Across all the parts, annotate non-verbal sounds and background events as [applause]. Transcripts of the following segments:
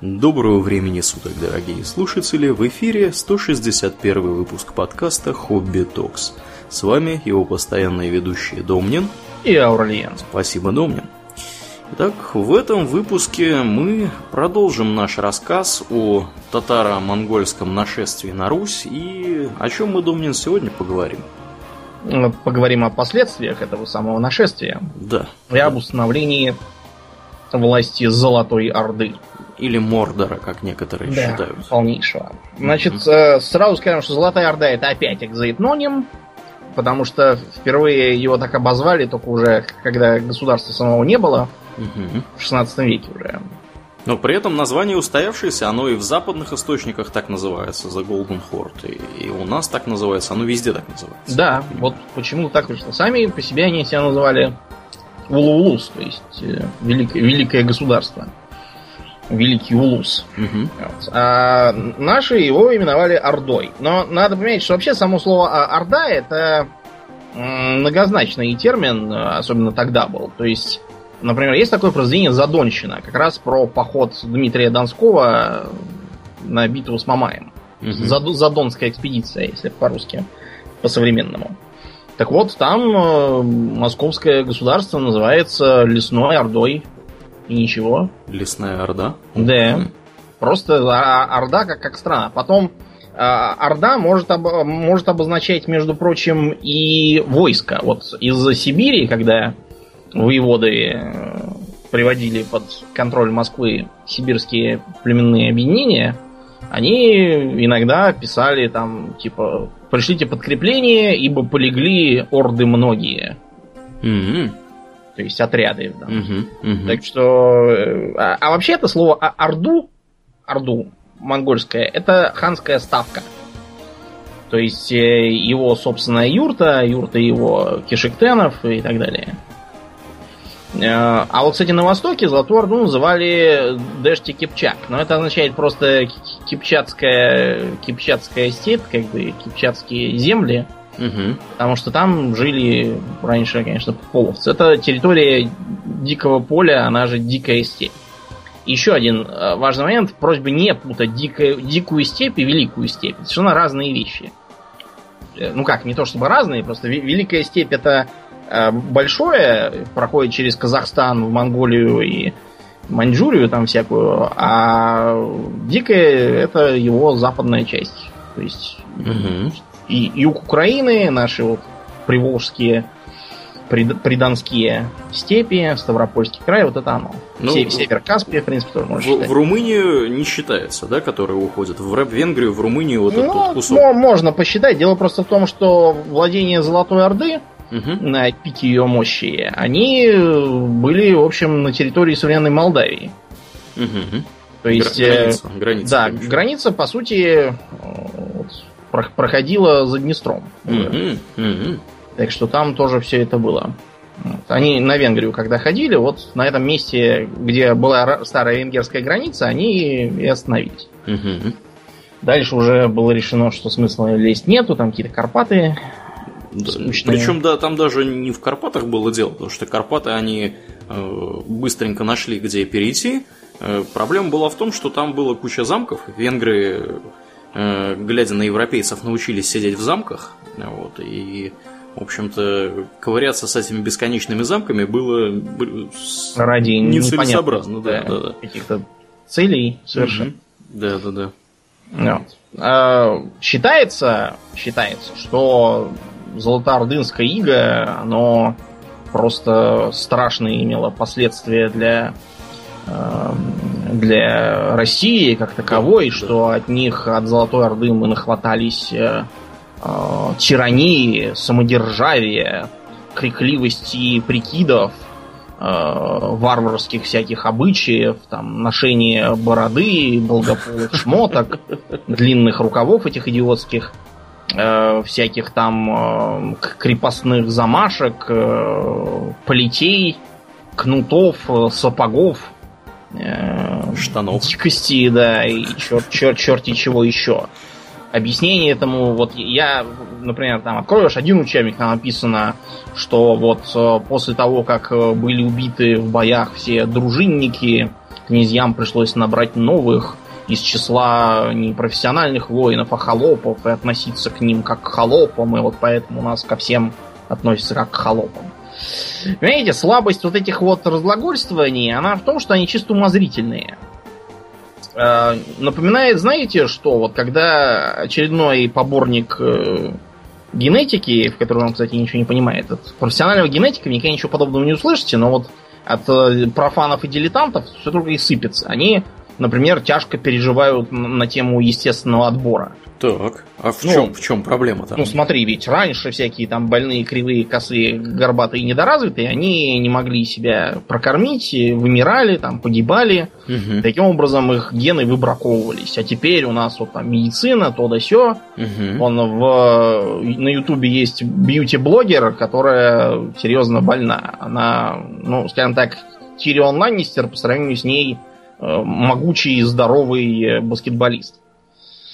Доброго времени суток, дорогие слушатели! В эфире 161 выпуск подкаста «Хобби Токс». С вами его постоянные ведущие Домнин и Аурлиен. Спасибо, Домнин. Итак, в этом выпуске мы продолжим наш рассказ о татаро-монгольском нашествии на Русь и о чем мы, Домнин, сегодня поговорим. Поговорим о последствиях этого самого нашествия. Да. И об установлении власти Золотой Орды. Или Мордора, как некоторые да, считают. полнейшего. Значит, mm-hmm. сразу скажем, что Золотая Орда это опять экзоэтноним, потому что впервые его так обозвали только уже, когда государства самого не было, mm-hmm. в 16 веке уже. Но при этом название устоявшееся, оно и в западных источниках так называется, The Golden Horde, и, и у нас так называется, оно везде так называется. Да, вот почему так вышло. Сами по себе они себя называли Улуулус, то есть э, великое, великое государство. Великий Улус. Угу. Вот. А наши его именовали Ордой. Но надо понимать, что вообще само слово Орда это многозначный термин, особенно тогда был. То есть, например, есть такое произведение Задонщина, как раз про поход Дмитрия Донского на битву с Мамаем. Угу. Зад, Задонская экспедиция, если по-русски, по-современному. Так вот, там э, московское государство называется Лесной Ордой. И ничего. Лесная Орда? Да. Просто а, Орда как, как страна. Потом а, Орда может, об, может обозначать, между прочим, и войско. Вот из Сибири, когда воеводы э, приводили под контроль Москвы сибирские племенные объединения, они иногда писали там, типа, пришлите подкрепление, ибо полегли орды многие. Mm-hmm. То есть отряды. Да. Mm-hmm. Mm-hmm. Так что... э, А, а вообще это слово а- орду, орду монгольское, это ханская ставка. То есть э, его собственная юрта, юрта его кишектенов и так далее. Э, А вот, кстати, на Востоке Золотую Орду называли Дэшти Кипчак. Но это означает просто кипчатская, кипчатская степь, как бы кипчатские земли. Угу. Потому что там жили раньше, конечно, половцы. Это территория дикого поля, она же дикая степь. Еще один э, важный момент. Просьба не путать дикую, дикую степь и великую степь. Это совершенно разные вещи. Э, Ну как, не то чтобы разные, просто ве- великая степь это э, большое, проходит через Казахстан, в Монголию и Маньчжурию там всякую, а дикая это его западная часть. То есть Угу. И юг Украины, наши вот приволжские, прид- придонские степи, Ставропольский край, вот это оно. Ну, Се- Север Каспия, в принципе, тоже можно В, считать. в Румынию не считается, да, которые уходят. В Венгрию, в Румынию вот этот Ну, вот кусок. мо- можно посчитать. Дело просто в том, что владения Золотой Орды Мгм. на пике ее мощи, они э, были, в общем, на территории современной Молдавии. Мгм. То есть, э, граница, граница, да, конечно. граница, по сути, э, проходила за Днестром. Мгм. Мгм. Так что там тоже все это было. Вот. Они на Венгрию, когда ходили, вот на этом месте, где была ра- старая венгерская граница, они и остановились. Мгм. Дальше уже было решено, что смысла лезть нету, там какие-то Карпаты. Да. Скучные. Причем, да, там даже не в Карпатах было дело, потому что Карпаты они э, быстренько нашли, где перейти. Э, проблема была в том, что там было куча замков. Венгры, глядя на европейцев, научились сидеть в замках. Вот, и, в общем-то, ковыряться с этими бесконечными замками было Ради нецелесообразно. Да, да, да. каких-то целей совершенно. Да, да, да. Вот. А, считается, считается, что Золотоордынское иго, оно просто страшные имело последствия для для России как таковой, что от них, от Золотой Орды мы нахватались э, э, тирании, самодержавия, крикливости прикидов, э, варварских всяких обычаев, там, ношение бороды, долгополых шмоток, длинных рукавов этих идиотских, э, всяких там крепостных замашек, плетей, кнутов, сапогов, э, Штанов. дикости, да, и черт, черт, черти чего еще. Объяснение этому, вот я, например, там откроешь один учебник, там написано, что вот э, после того, как э, были убиты в боях все дружинники, князьям пришлось набрать новых из числа не профессиональных воинов, а холопов, и относиться к ним как к холопам, и вот поэтому у нас ко всем относятся как к холопам. Понимаете, слабость вот этих вот разглагольствований, она в том, что они чисто умозрительные. Э, напоминает, знаете, что вот когда очередной поборник э, генетики, в котором он, кстати, ничего не понимает, от профессионального генетика никогда ничего подобного не услышите, но вот от э, профанов и дилетантов все только и сыпется. Они например, тяжко переживают на тему естественного отбора. Так, а в, ну, чем, в чем проблема там? Ну смотри, ведь раньше всякие там больные, кривые, косые, горбатые недоразвитые, они не могли себя прокормить, вымирали, там, погибали. Угу. Таким образом их гены выбраковывались. А теперь у нас вот там медицина, то да сё. Угу. Он в, на ютубе есть бьюти-блогер, которая серьезно больна. Она, ну, скажем так, Тирион Ланнистер по сравнению с ней Э, могучий, здоровый э, баскетболист.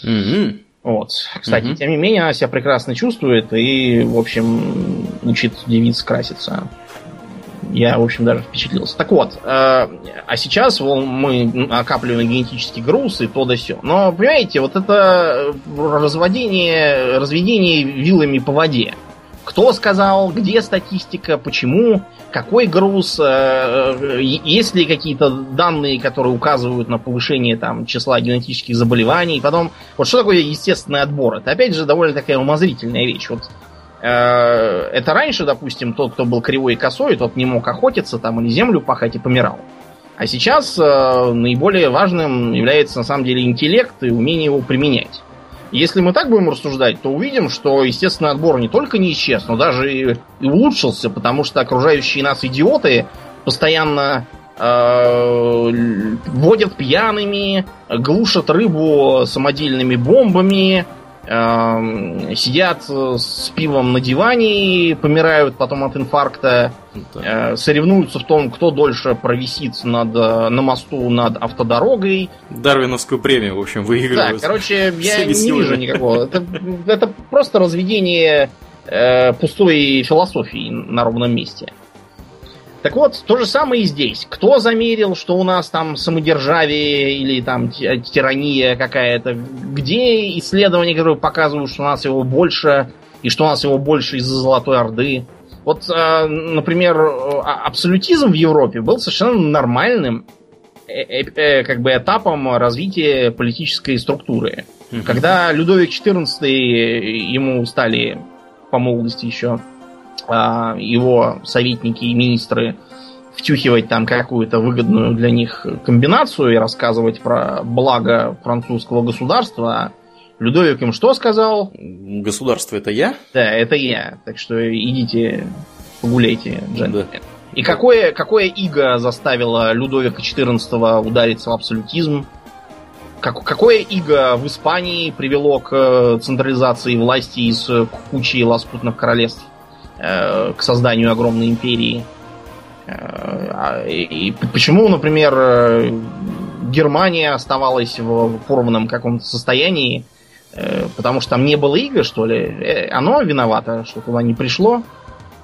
Mm-hmm. Вот. Кстати, mm-hmm. тем не менее, она себя прекрасно чувствует и, в общем, учит девиц краситься. Я, в общем, даже впечатлился. Так вот, э, а сейчас вон, мы накапливаем генетический груз и то да все. Но, понимаете, вот это разводение, разведение вилами по воде. Кто сказал, где статистика, почему, какой груз, э, э, есть ли какие-то данные, которые указывают на повышение там, числа генетических заболеваний. Потом, вот что такое естественный отбор? Это опять же довольно такая умозрительная вещь. Вот э, это раньше, допустим, тот, кто был кривой и косой, тот не мог охотиться там или землю пахать и помирал. А сейчас наиболее важным является на самом деле интеллект и умение его применять. Если мы так будем рассуждать, то увидим, что естественный отбор не только не исчез, но даже и, улучшился, потому что окружающие нас идиоты постоянно э, водят пьяными, глушат рыбу самодельными бомбами, сидят с пивом на диване, помирают потом от инфаркта, да. э, соревнуются в том, кто дольше провисит над, на мосту над автодорогой. Дарвиновскую премию, в общем, выигрывают. Да, короче, я не вижу никакого. Это, это просто разведение э, пустой философии на ровном месте. Так вот, то же самое и здесь. Кто замерил, что у нас там самодержавие или там тирания какая-то? Где исследования, которые показывают, что у нас его больше, и что у нас его больше из-за Золотой Орды? Вот, э, например, а, абсолютизм в Европе был совершенно нормальным э, э, как бы этапом развития политической структуры. Когда Людовик XIV ему стали по молодости еще его советники и министры втюхивать там какую-то выгодную для них комбинацию и рассказывать про благо французского государства. Людовик им что сказал? Государство это я? Да, это я. Так что идите погуляйте, джентльмен. Да. И какое, какое иго заставило Людовика XIV удариться в абсолютизм? Как, какое иго в Испании привело к централизации власти из кучи лоскутных королевств? Э, к созданию огромной империи. Э, а, и почему, например, э, Германия оставалась в порванном каком-то состоянии, потому что там не было иго, что ли? Оно виновато, что туда не пришло.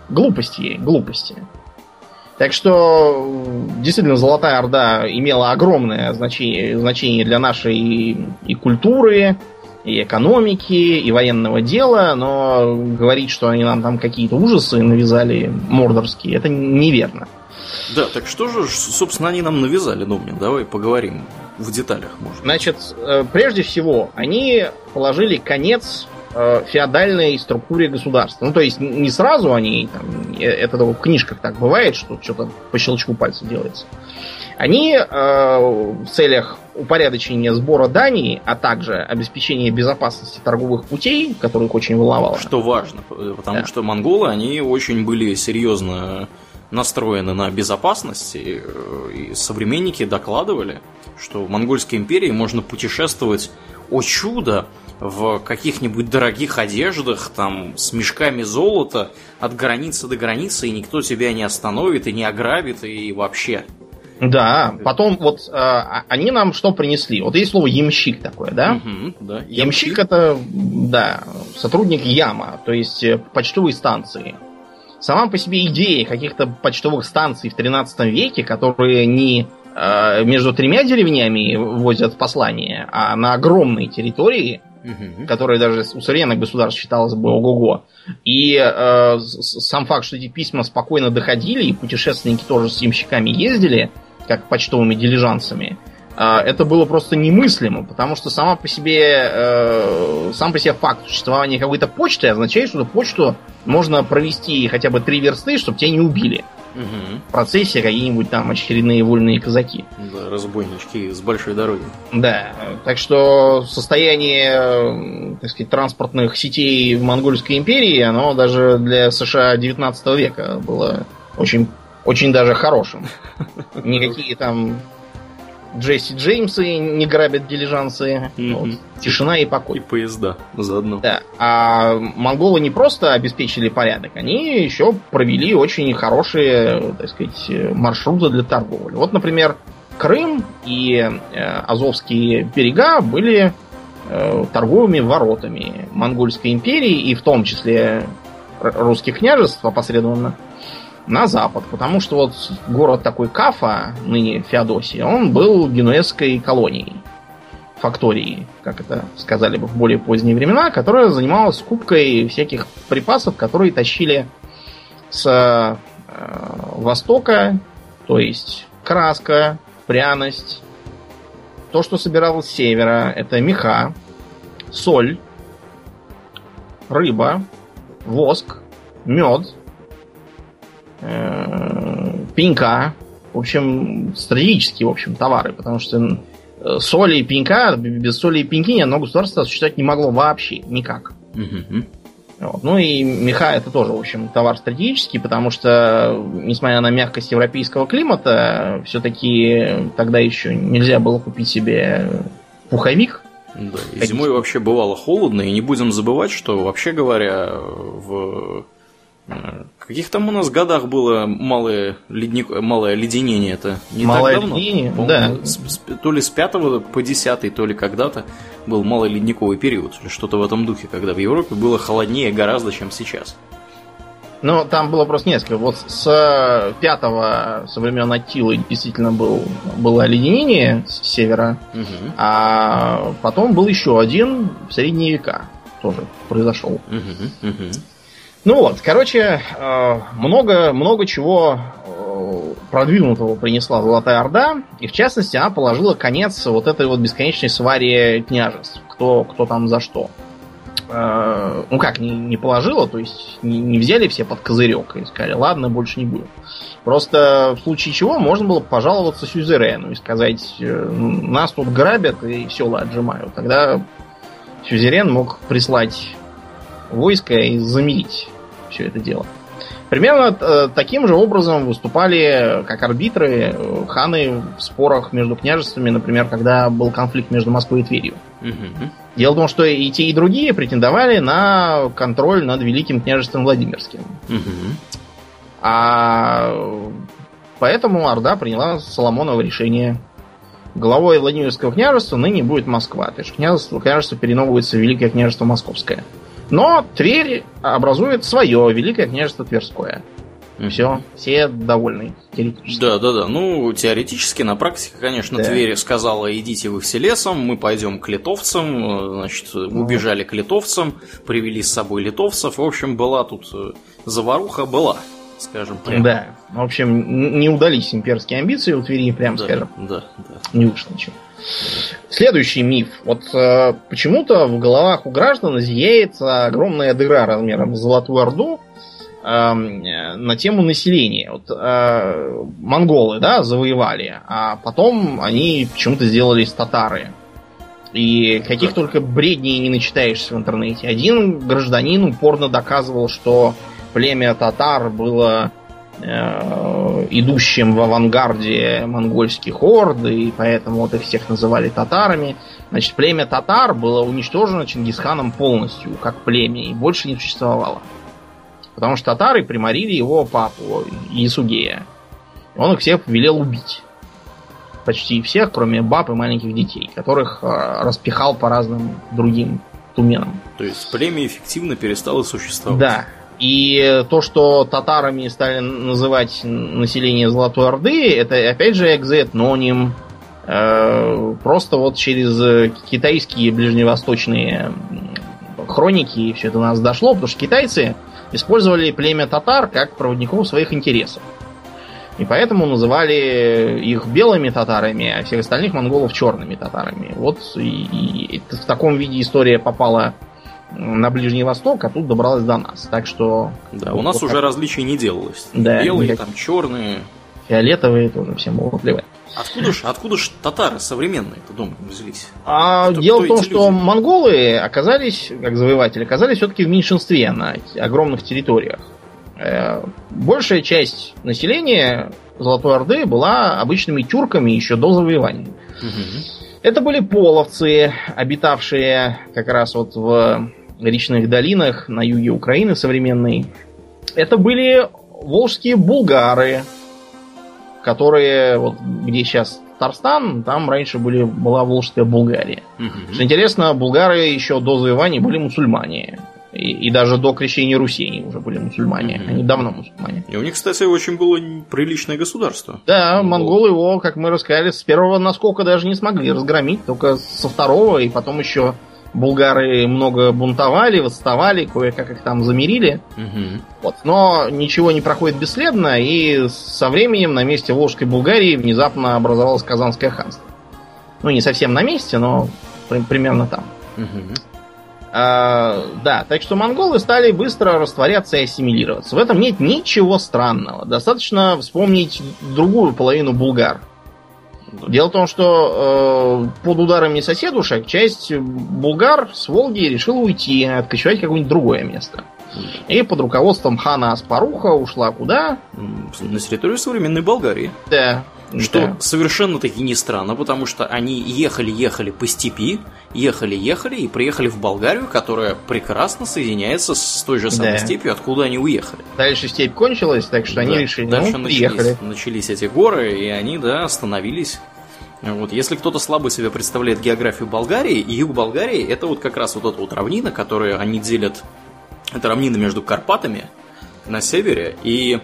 Глупости, глупости. Так что, действительно, Золотая Орда имела огромное значение, значение для нашей и культуры, и экономики, и военного дела, но говорить, что они нам там какие-то ужасы навязали мордорские, это неверно. Да, так что же, собственно, они нам навязали, Домнин? Давай поговорим в деталях, может. Значит, э, прежде всего, они положили конец э, феодальной структуре государства. Ну, то есть, не сразу они, там, э, это в книжках так бывает, что что-то по щелчку пальца делается. Они э, в целях упорядочения сбора Дании, а также обеспечения безопасности торговых путей, которых очень волновало. Что важно, потому да. что монголы, они очень были серьезно настроены на безопасность, и, и современники докладывали, что в Монгольской империи можно путешествовать, о чудо, в каких-нибудь дорогих одеждах, там, с мешками золота от границы до границы, и никто тебя не остановит и не ограбит, и вообще. Да, потом вот э, а, они нам что принесли? Вот есть слово ямщик такое, да? Угу, да. Ямщик. ямщик это, да, сотрудник яма, то есть э, почтовой станции. Сама по себе идея каких-то почтовых станций в 13 веке, которые не э, между тремя деревнями возят послание, а на огромной территории, Мгм. которая даже у современных государств считалась бы ого-го, и э, сам факт, что эти письма спокойно доходили, и путешественники тоже с ямщиками ездили, как почтовыми дилижансами, э, это было просто немыслимо, потому что сама по себе, э, сам по себе факт существования какой-то почты означает, что почту можно провести хотя бы три версты, чтобы тебя не убили. Мгм. В процессе какие-нибудь там очередные вольные казаки. Да, разбойнички с большой дороги. Да, так что состояние, так сказать, транспортных сетей в Монгольской империи, оно даже для США 19 века было очень, очень даже хорошим. [laughs] Никакие там Джесси Джеймсы не грабят дилижансы. Вот. Тишина и И покой. поезда заодно. Да. А монголы не просто обеспечили порядок, они еще провели очень хорошие, так сказать, маршруты для торговли. Вот, например, Крым и э, Азовские берега были э, торговыми воротами Монгольской империи и в том числе русских княжеств опосредованно на запад. Потому что вот город такой Кафа, ныне Феодосия, он был генуэзской колонией фактории, как это сказали бы в более поздние времена, которая занималась скупкой всяких припасов, которые тащили с э, востока, то есть краска, пряность. То, что собиралось с севера, это меха, соль, рыба, воск, мед, пенька. В общем, стратегические, в общем, товары, потому что э, соли и пенька, без соли и пеньки ни одно государство существовать не могло вообще, никак. Мгм. Вот. Ну и меха это тоже, в общем, товар стратегический, потому что, несмотря на мягкость европейского климата, все-таки тогда еще нельзя было купить себе пуховик. Да, и зимой вообще бывало холодно, и не будем забывать, что, вообще говоря, в э, каких там у нас годах было малое, ледник... малое леденение это не Малое так давно? леденение? Да. с- с- то ли с 5 по 10, то ли когда-то был малый ледниковый период, или что-то в этом духе, когда в Европе было холоднее гораздо, чем сейчас. Но там было просто несколько. Вот с пятого, со времен Аттилы, действительно был, было оледенение с севера, Мгм. а потом был еще один в средние века тоже произошел. Мгм. Мгм. Ну вот, короче, э, много, много чего э, продвинутого принесла Золотая Орда, и в частности она положила конец вот этой вот бесконечной сваре княжеств, кто, кто там за что. Э, Ну как, не, не положила, то есть не, не взяли все под козырек и сказали, ладно, больше не будем. Просто в случае чего можно было пожаловаться Сюзерену и сказать, нас тут грабят и села отжимают. Тогда Сюзерен мог прислать войско и замерить все это дело. Примерно э, таким же образом выступали как арбитры э, ханы в спорах между княжествами, например, когда был конфликт между Москвой и Тверью. Мгм. Дело в том, что и те, и другие претендовали на контроль над Великим княжеством Владимирским. Мгм. А поэтому Орда приняла Соломоново решение. Главой Владимирского княжества ныне будет Москва. То есть княжество, княжество переименовывается в Великое княжество Московское. Но Тверь образует свое Великое княжество Тверское. Все, все довольны теоретически. Да, да, да. Ну, теоретически, на практике, конечно, Да. Тверь сказала, идите вы все лесом, мы пойдем к литовцам, э, значит, Ну. убежали к литовцам, привели с собой литовцев. В общем, была тут э, заваруха, была, скажем прямо. Да. В общем, не удались имперские амбиции у Твери, прям да, скажем. да, да. Не вышло ничего. Следующий миф. Вот э, почему-то в головах у граждан зияет огромная дыра размером с Золотую Орду э, на тему населения. Вот э, монголы, да, завоевали, а потом они почему-то сделались татары. И каких только бредней не начитаешься в интернете. Один гражданин упорно доказывал, что племя татар было идущим в авангарде монгольских орд, и поэтому вот их всех называли татарами. Значит, племя татар было уничтожено Чингисханом полностью, как племя, и больше не существовало. Потому что татары приморили его папу, Ясугея. Он их всех велел убить. Почти всех, кроме баб и маленьких детей, которых э, распихал по разным другим туменам. То есть племя эффективно перестало существовать. Да. И то, что татарами стали называть население Золотой Орды, это опять же экзоэтноним. Э, просто вот через китайские ближневосточные хроники все это у нас дошло, потому что китайцы использовали племя татар как проводников своих интересов. И поэтому называли их белыми татарами, а всех остальных монголов черными татарами. Вот и, и в таком виде история попала на Ближний Восток, а тут добралась до нас. Так что... Да, у нас вот уже различий не делалось. Да, Белые, никак... там черные. Фиолетовые тоже всем было плевать. Откуда ж, откуда ж татары современные это дом взялись? А, кто, дело кто в том, что люди? монголы оказались, как завоеватели, оказались все-таки в меньшинстве на огромных территориях. Э, большая часть населения Золотой Орды была обычными тюрками еще до завоевания. Угу. Это были половцы, обитавшие как раз вот в речных долинах на юге Украины современной. Это были волжские булгары, которые, вот где сейчас Татарстан, там раньше были, была Волжская Булгария. Угу. Что интересно, булгары еще до завоевания были мусульмане. И, и даже до крещения Руси они уже были мусульмане. Mm-hmm. Они давно мусульмане. И у них, кстати, очень было приличное государство. Да, монголы его, как мы рассказали, с первого наскока даже не смогли разгромить, только со второго, и потом еще булгары много бунтовали, восставали, кое-как их там замерили. Угу. Вот. Но ничего не проходит бесследно, и со временем на месте Волжской Булгарии внезапно образовалось Казанское ханство. Ну, не совсем на месте, но примерно там. Угу. А, да, так что монголы стали быстро растворяться и ассимилироваться. В этом нет ничего странного. Достаточно вспомнить другую половину булгар. Дело в том, что э, под ударами соседушек часть булгар с Волги решила уйти, откочевать в какое-нибудь другое место. И под руководством хана Аспаруха ушла куда? На территорию современной Болгарии. Да. Что да. совершенно таки не странно, потому что они ехали-ехали по степи, ехали-ехали и приехали в Болгарию, которая прекрасно соединяется с той же самой да. степью, откуда они уехали. Дальше степь кончилась, так что да. они решили, Дальше ну, начались, начались эти горы, и они, да, остановились вот, если кто-то слабо себе представляет географию Болгарии, и юг Болгарии это вот как раз вот эта вот равнина, которую они делят, это равнина между Карпатами на севере и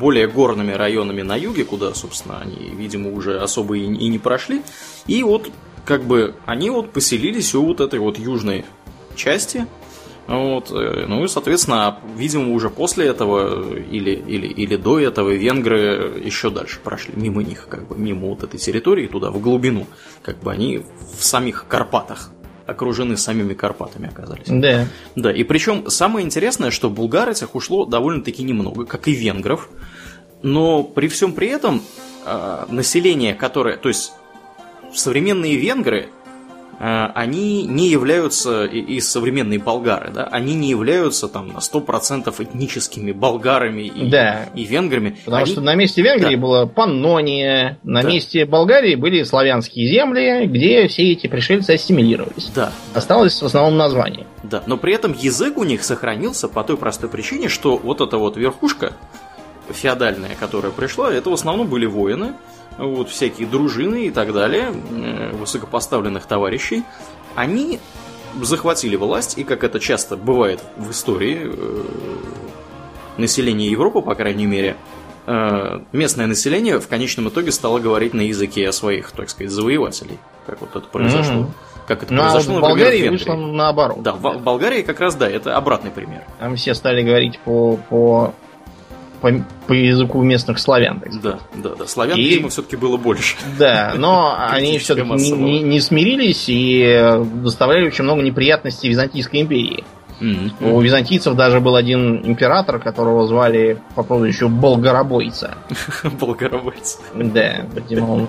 более горными районами на юге, куда, собственно, они, видимо, уже особо и, и не прошли. И вот, как бы, они вот поселились у вот этой вот южной части. Вот, э, ну и, соответственно, видимо, уже после этого или, или, или до этого венгры еще дальше прошли мимо них, как бы мимо вот этой территории, туда, в глубину. Как бы они в самих Карпатах окружены самими Карпатами оказались. Да. Да, и причем самое интересное, что булгар этих ушло довольно-таки немного, как и венгров, но при всем при этом э, население, которое, то есть современные венгры, они не являются, и современные болгары, да, они не являются там на 100% этническими болгарами и, да. и венграми. Потому они... что на месте Венгрии да. была Паннония, на да. месте Болгарии были славянские земли, где все эти пришельцы ассимилировались. Да. Осталось в основном название. Да, но при этом язык у них сохранился по той простой причине, что вот эта вот верхушка феодальная, которая пришла, это в основном были воины, вот всякие дружины и так далее, э, высокопоставленных товарищей, они захватили власть, и как это часто бывает в истории э, населения Европы, по крайней мере, э, местное население в конечном итоге стало говорить на языке своих, так сказать, завоевателей. Как вот это произошло. Mm-hmm. Как это ну, произошло, а в Болгарии вышло наоборот. Да, в Болгарии как раз, да, это обратный пример. Там все стали говорить по, по по, по языку местных славян. Так да, да, да. Славян, и... видимо, все-таки было больше. Да, но [laughs] они все-таки не, не, не смирились и доставляли очень много неприятностей Византийской империи. Mm-hmm. У византийцев даже был один император, которого звали по прозвищу Болгаробойца. [laughs] Болгаробойца. Да, видимо, он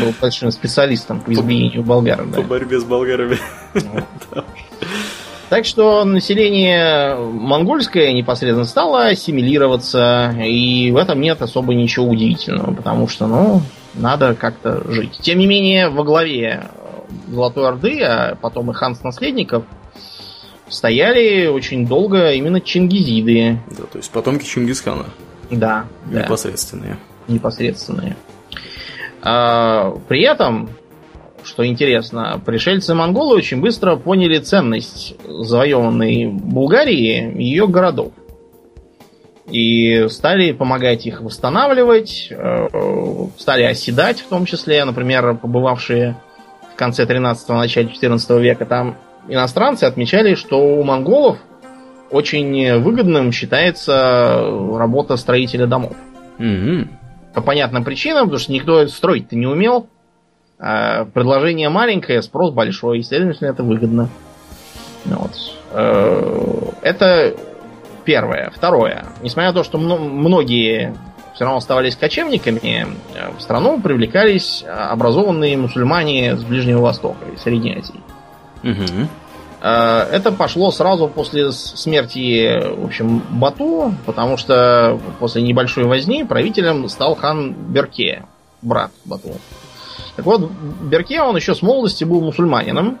был большим специалистом по избиению болгар. По борьбе с болгарами. [laughs] Так что население монгольское непосредственно стало ассимилироваться, и в этом нет особо ничего удивительного, потому что, ну, надо как-то жить. Тем не менее, во главе Золотой Орды, а потом и хан наследников, стояли очень долго именно чингизиды. Да, то есть потомки Чингисхана. Да. Непосредственные. Да, непосредственные. А, при этом что интересно, пришельцы-монголы очень быстро поняли ценность завоеванной Булгарии и ее городов. И стали помогать их восстанавливать, э, стали оседать в том числе, например, побывавшие в конце 13-го, начале 14 века там иностранцы отмечали, что у монголов очень выгодным считается работа строителя домов. Мгм. По понятным причинам, потому что никто строить-то не умел. А предложение маленькое, спрос большой, и, следовательно, это выгодно. Вот. Э, Это первое. Второе. Несмотря на то, что мно- многие все равно оставались кочевниками, э, в страну привлекались образованные мусульмане с Ближнего Востока и Средней Азии. Э, Это пошло сразу после смерти, в общем, Бату, потому что после небольшой возни правителем стал хан Берке, брат Бату. Так вот, Берке, он еще с молодости был мусульманином.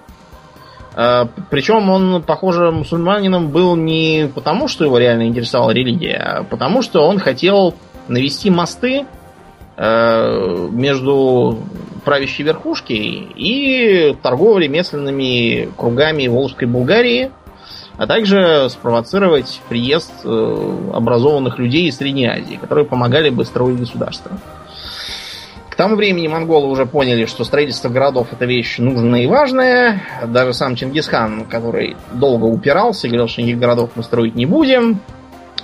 Э, Причем он, похоже, мусульманином был не потому, что его реально интересовала религия, а потому что он хотел навести мосты э, между правящей верхушкой и торгово-ремесленными кругами Волжской Булгарии, а также спровоцировать приезд э, образованных людей из Средней Азии, которые помогали бы строить государство. Тому времени монголы уже поняли, что строительство городов это вещь нужная и важная. Даже сам Чингисхан, который долго упирался, говорил, что никаких городов мы строить не будем,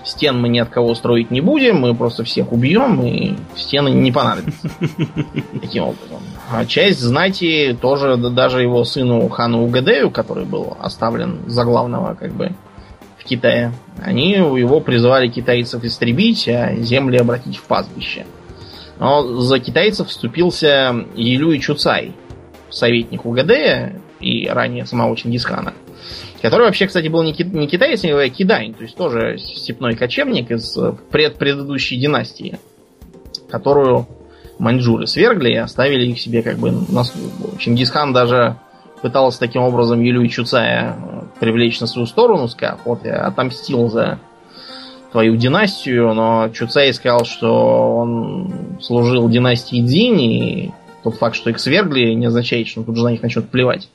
стен мы ни от кого строить не будем, мы просто всех убьем, и стены не понадобятся. [laughs] Таким образом. А часть знати тоже, да даже его сыну хану Угадею, который был оставлен за главного, как бы, в Китае, они его призывали китайцев истребить, а земли обратить в пастбище. Но за китайцев вступился Елюй Чуцай, советник Угадея и ранее самого Чингисхана. Который вообще, кстати, был не, ки- не китаец, а кидань, то есть тоже степной кочевник из э, предпредыдущей династии, которую маньчжуры свергли и оставили их себе как бы на службу. Чингисхан даже пытался таким образом Юлию Чуцая э, привлечь на свою сторону, сказав, вот я отомстил за твою династию, но Чуцай сказал, что он служил династии Дзинь, и тот факт, что их свергли, не означает, что он тут же на них начнет плевать.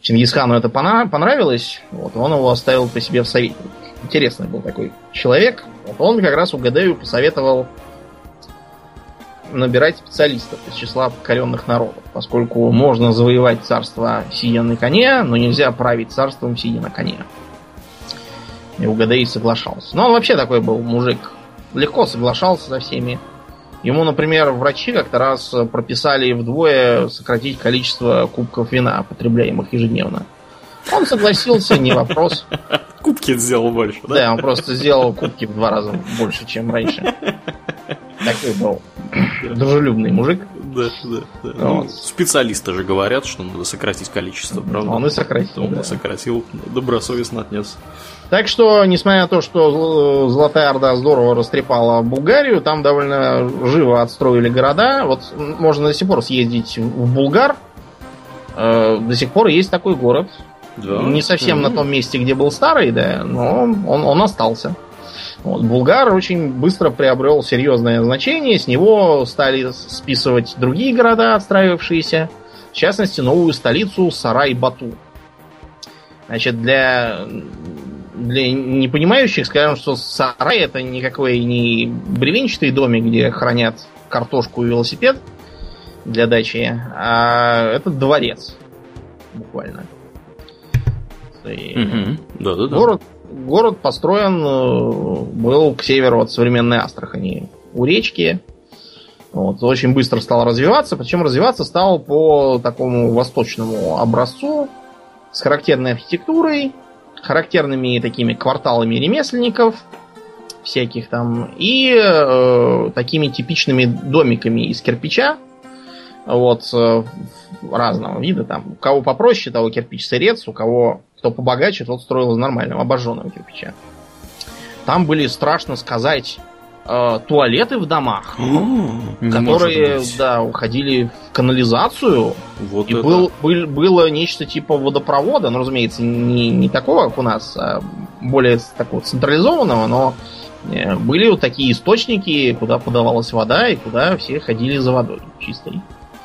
Чингисхану это понравилось, вот, он его оставил по себе в совете. Интересный был такой человек. Вот он как раз Угадею посоветовал набирать специалистов из числа покоренных народов, поскольку можно завоевать царство сидя на коне, но нельзя править царством сидя на коне. И Угадей соглашался. Но он вообще такой был мужик. Легко соглашался со всеми. Ему, например, врачи как-то раз прописали вдвое сократить количество кубков вина, потребляемых ежедневно. Он согласился, не вопрос. [laughs] Кубки сделал больше, да? Да, он просто сделал кубки в два раза больше, чем раньше. Такой был дружелюбный мужик. Да, да, да. Ну, Вот. специалисты же говорят, что надо сократить количество, правда? Он и сократил. Он да. сократил, добросовестно отнес. Так что, несмотря на то, что Зл- Золотая Орда здорово растрепала Булгарию, там довольно живо отстроили города. Вот можно до сих пор съездить в Булгар. Э, До сих пор есть такой город. Да. Не совсем на том месте, где был старый, да, но он, он остался. Вот, Булгар очень быстро приобрел серьезное значение. С него стали списывать другие города, отстраивавшиеся. В частности, новую столицу Сарай-Бату. Значит, для, для непонимающих скажем, что Сарай это никакой не бревенчатый домик, где хранят картошку и велосипед для дачи, а это дворец. Буквально. И. Да, да, да. Город, город построен э, был к северу от современной Астрахани у речки. Вот, очень быстро стал развиваться, причем развиваться стал по такому восточному образцу с характерной архитектурой, характерными такими кварталами ремесленников всяких там и э, такими типичными домиками из кирпича вот э, разного вида там. У кого попроще того кирпич сырец у кого кто побогаче тот строил из нормального обожженного кирпича. Там были страшно сказать э, туалеты в домах Не которые да уходили в канализацию Вот и это- был, был- было нечто типа водопровода, ну, разумеется, не, не такого, как у нас, а более такого централизованного, но э, были вот такие источники, куда подавалась вода и куда все ходили за водой чистой.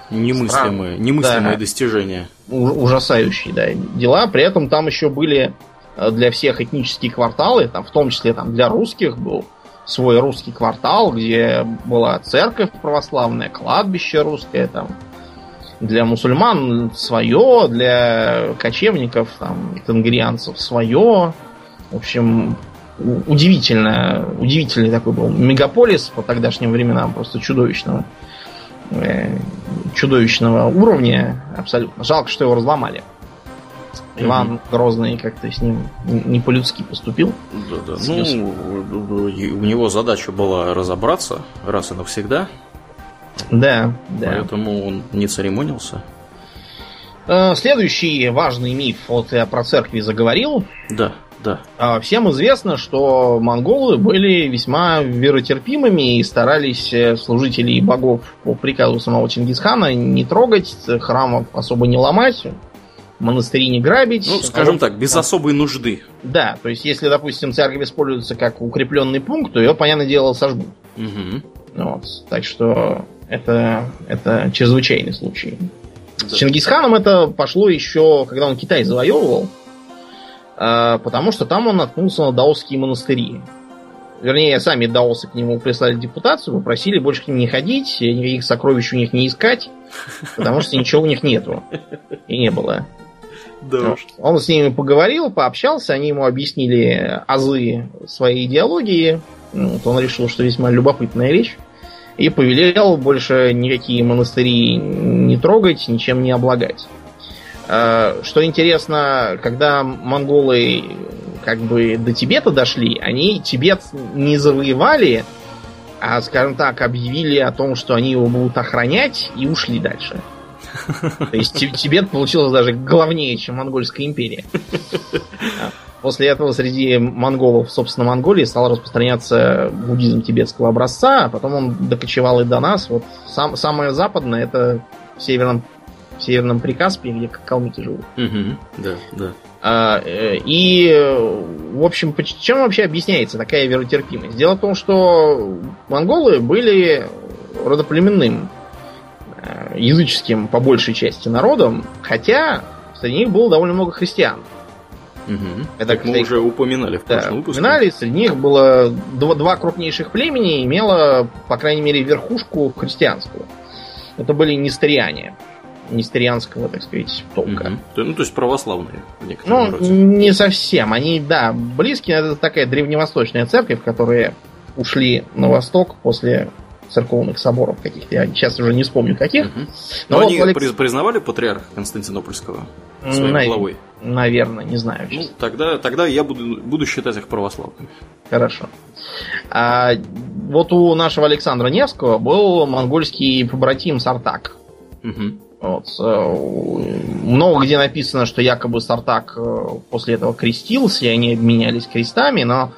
Немыслимые, стран... немыслимые да, достижения. Ужасающие, да, дела. При этом там еще были э, для всех этнические кварталы, там, в том числе там, для русских был свой русский квартал, где была церковь православная, кладбище русское, там, для мусульман свое, для кочевников, там, тенгрианцев свое. В общем, удивительно, удивительный такой был мегаполис по тогдашним временам, просто чудовищного, э, чудовищного уровня абсолютно. Жалко, что его разломали. Иван Грозный как-то с ним не по-людски поступил. Да, да. Ну, у него задача была разобраться раз и навсегда. Да, да. Поэтому он не церемонился. Э, следующий важный миф, вот я про церкви заговорил. Да, да. А, всем известно, что монголы были весьма веротерпимыми и старались э, служителей богов по приказу самого Чингисхана не трогать, храмов особо не ломать, монастыри не грабить. Ну, скажем а так, без особой нужды. Да, то есть, если, допустим, церковь используется как укрепленный пункт, то ее, понятное дело, сожгут. Угу. Вот, так что это, это чрезвычайный случай. Да. С Чингисханом это пошло еще, когда он Китай завоевывал, э, потому что там он наткнулся на даосские монастыри. Вернее, сами даосы к нему прислали депутацию, попросили больше к ним не ходить, никаких сокровищ у них не искать, потому что ничего у них нету. И не было. Да. Он с ними поговорил, пообщался, они ему объяснили азы своей идеологии. Вот он решил, что весьма любопытная вещь и повелел больше никакие монастыри не трогать, ничем не облагать. А, что интересно, когда монголы как бы до Тибета дошли, они Тибет не завоевали, а, скажем так, объявили о том, что они его будут охранять и ушли дальше. То есть Тибет получился даже главнее, чем Монгольская империя. После этого среди монголов, собственно, Монголии стал распространяться буддизм тибетского образца, а потом он докочевал и до нас. Вот сам, самое западное это в северном, в северном Прикаспии, где калмыки живут. Угу, да, да. А, э, и, в общем, чем вообще объясняется такая веротерпимость? Дело в том, что монголы были родоплеменным языческим по большей части народом, хотя среди них было довольно много христиан. Угу. Это, как мы уже упоминали в прошлом да, выпуске. Упоминали, среди них было два, два крупнейших племени, имело, по крайней мере, верхушку христианскую. Это были нестериане. Нестерианского, так сказать, толка. Угу. Ну, то есть православные. Ну, роде. не совсем. Они, да, близкие. Это такая древневосточная церковь, которые ушли на восток после церковных соборов каких-то. Я сейчас уже не вспомню каких. Угу. Но, Но они Алекс... признавали патриарха Константинопольского своим Нав... главой? Наверное, не знаю. Ну, тогда, тогда я буду, буду считать их православными. Хорошо. А, вот у нашего Александра Невского был монгольский побратим Сартак. Угу. Вот. Э, много где написано, что якобы Сартак э, после этого крестился, и они обменялись крестами, но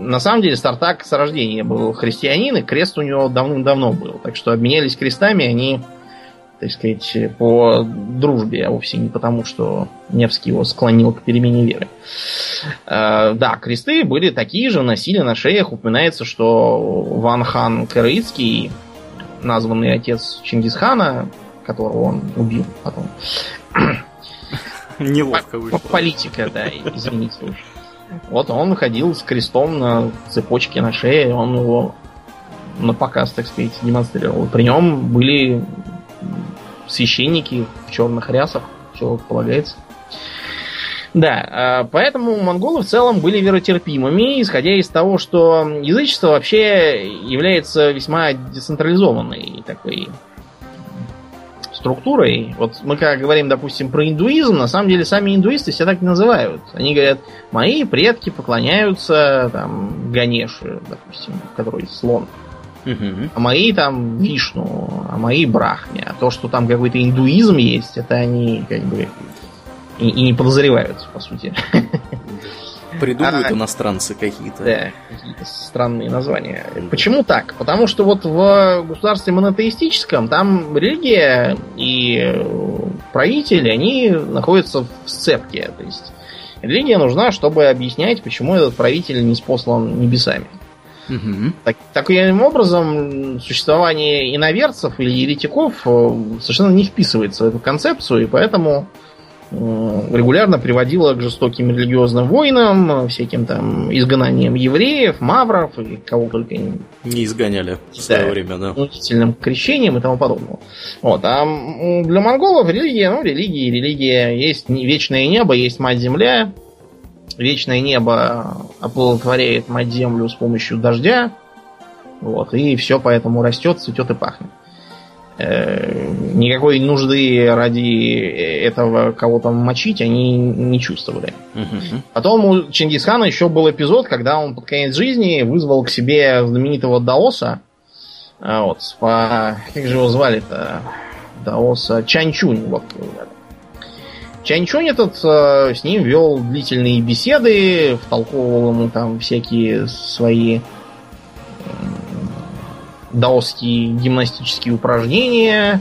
на самом деле Стартак с рождения был христианин, и крест у него давным-давно был. Так что обменялись крестами они, так сказать, по дружбе, а вовсе не потому, что Невский его склонил к перемене веры. Э, да, кресты были такие же, носили на шеях. Упоминается, что Ван Хан Караицкий, названный отец Чингисхана, которого он убил потом. Неловко вышло. Политика, да, извините уж. Вот он ходил с крестом на цепочке на шее, он его на показ, так сказать, демонстрировал. При нем были священники в черных рясах, все полагается. Да, а, поэтому монголы в целом были веротерпимыми, исходя из того, что язычество вообще является весьма децентрализованной такой структурой. Вот мы когда говорим, допустим, про индуизм, на самом деле сами индуисты себя так не называют. Они говорят, мои предки поклоняются там Ганеше, допустим, который слон. А мои там Вишну, а мои Брахме. А то, что там какой-то индуизм есть, это они как бы и, и не подозревают, по сути. [laughs] Придумывают а, иностранцы какие-то. Да, какие-то странные названия. Почему так? Потому что вот в государстве монотеистическом там религия и правители, они находятся в сцепке. То есть религия нужна, чтобы объяснять, почему этот правитель не спослан небесами. Угу. Так, таким образом, существование иноверцев или еретиков э, совершенно не вписывается в эту концепцию, и поэтому регулярно приводила к жестоким религиозным войнам, всяким там изгнанием евреев, мавров и кого только не изгоняли в свое да, время, да. Унизительным крещением и тому подобное. Вот. А для монголов религия, ну, религия, религия. Есть вечное небо, есть мать-земля. Вечное небо оплодотворяет мать-землю с помощью дождя. Вот, и все поэтому растет, цветет и пахнет. Э, никакой нужды ради этого кого-то мочить они не чувствовали. Угу. Потом у Чингисхана еще был эпизод, когда он под конец жизни вызвал к себе знаменитого Даоса. А, вот, по... Как же его звали-то? Даоса Чанчунь. Вот. Чанчунь этот э, с ним вел длительные беседы, втолковывал ему там всякие свои даосские гимнастические упражнения,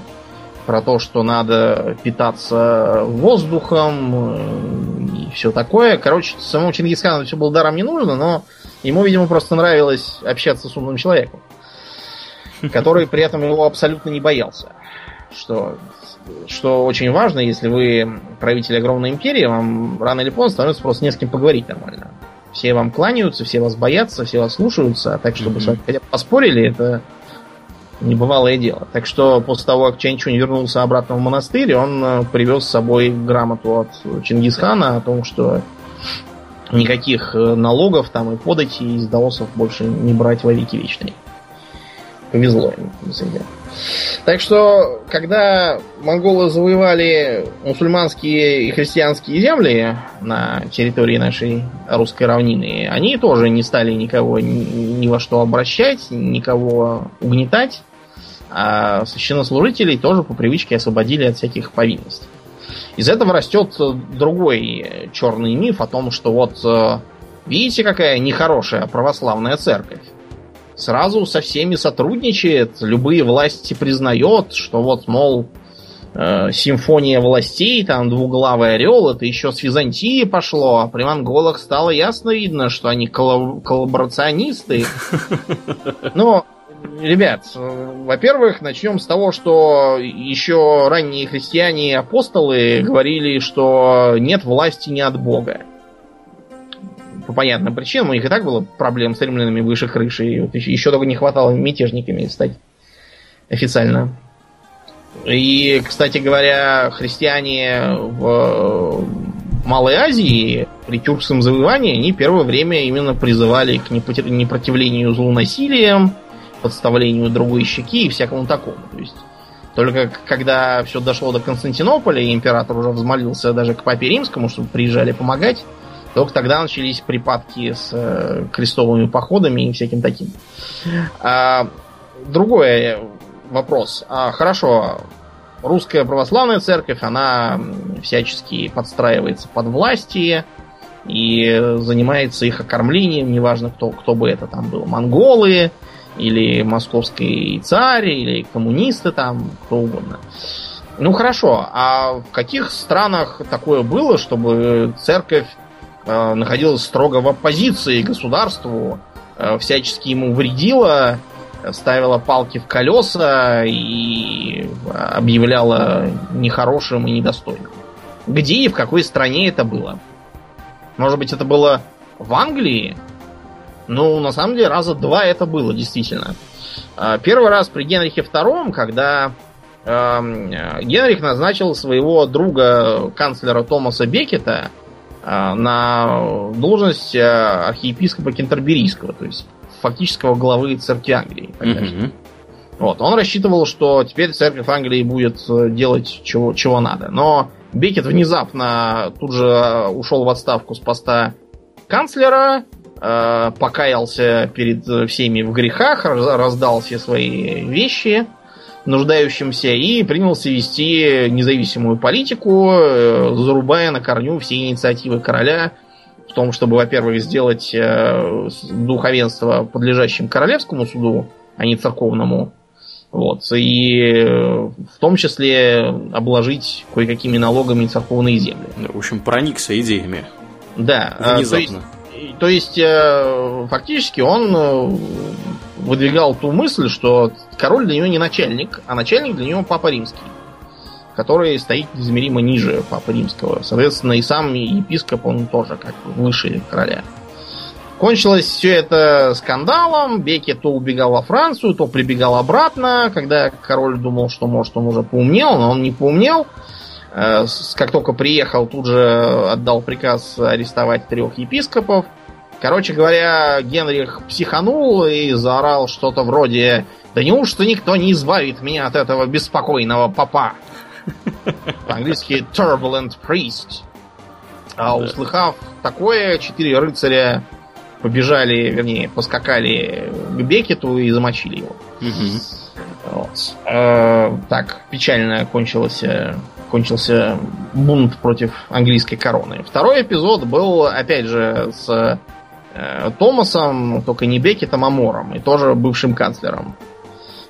про то, что надо питаться воздухом э, и все такое. Короче, самому Чингисхану все было даром не нужно, но ему, видимо, просто нравилось общаться с умным человеком, [laughs] который при этом его абсолютно не боялся. Что, что очень важно, если вы правитель огромной империи, вам рано или поздно становится просто не с кем поговорить нормально. Все вам кланяются, все вас боятся, все вас слушаются, а так, чтобы mm-hmm. с вами хотя бы поспорили, это небывалое дело. Так что после того, как Чанчунь вернулся обратно в монастырь, он э, привез с собой грамоту от Чингисхана о том, что никаких э, налогов там и подати из даосов больше не брать во веки вечные. Повезло им, Так что, когда монголы завоевали мусульманские и христианские земли на территории нашей русской равнины, они тоже не стали никого ни, ни во что обращать, никого угнетать а священнослужителей тоже по привычке освободили от всяких повинностей. Из этого растет другой черный миф о том, что вот э, видите, какая нехорошая православная церковь. Сразу со всеми сотрудничает, любые власти признает, что вот, мол, э, симфония властей, там двуглавый орел, это еще с Византии пошло, а при монголах стало ясно видно, что они коллаборационисты. [laughs] Но Ребят, во-первых, начнем с того, что еще ранние христиане и апостолы говорили, что нет власти не от Бога. По понятным причинам, у них и так было проблем с римлянами выше крыши. И вот еще, еще только не хватало мятежниками стать официально. И, кстати говоря, христиане в Малой Азии при тюркском завоевании, они первое время именно призывали к непротивлению злу насилием, подставлению другой щеки и всякому такому. То есть только когда все дошло до Константинополя, и император уже взмолился даже к папе римскому, чтобы приезжали помогать, только тогда начались припадки с э, крестовыми походами и всяким таким. А, другой вопрос. А, хорошо, русская православная церковь, она всячески подстраивается под власти и занимается их окормлением, неважно кто, кто бы это там был, монголы, или московский царь, или коммунисты там, кто угодно. Ну хорошо, а в каких странах такое было, чтобы церковь э, находилась строго в оппозиции государству, э, всячески ему вредила, ставила палки в колеса и объявляла нехорошим и недостойным? Где и в какой стране это было? Может быть, это было в Англии? Ну, на самом деле, раза два это было, действительно. А, первый раз при Генрихе II, когда эм, Генрих назначил своего друга канцлера Томаса Бекета э, на должность э, архиепископа Кентерберийского, то есть фактического главы церкви Англии. Mm-hmm. Вот, он рассчитывал, что теперь церковь Англии будет э, делать чего, чего надо. Но Бекет внезапно тут же ушел в отставку с поста канцлера, покаялся перед всеми в грехах, раздал все свои вещи нуждающимся и принялся вести независимую политику, э, зарубая на корню все инициативы короля в том, чтобы, во-первых, сделать э, духовенство подлежащим королевскому суду, а не церковному. Вот. И в том числе обложить кое-какими налогами церковные земли. В общем, проникся идеями. Да. Внезапно. То есть, То есть, э, фактически он э, выдвигал ту мысль, что король для него не начальник, а начальник для него папа римский, который стоит измеримо ниже папы римского. Соответственно, и сам епископ, он тоже как бы выше короля. Кончилось все это скандалом. Беки то убегал во Францию, то прибегал обратно. Когда король думал, что может он уже поумнел, но он не поумнел. Э, как только приехал, тут же отдал приказ арестовать трех епископов. Короче говоря, Генрих психанул и заорал что-то вроде «Да неужто никто не избавит меня от этого беспокойного папа?» [laughs] По-английски «turbulent priest». А услыхав такое, четыре рыцаря побежали, вернее, поскакали к Бекету и замочили его. Вот. Э, так, печально кончился, кончился бунт против английской короны. Второй эпизод был, опять же, с э, Томасом, только не Бекетом, а Мором, и тоже бывшим канцлером.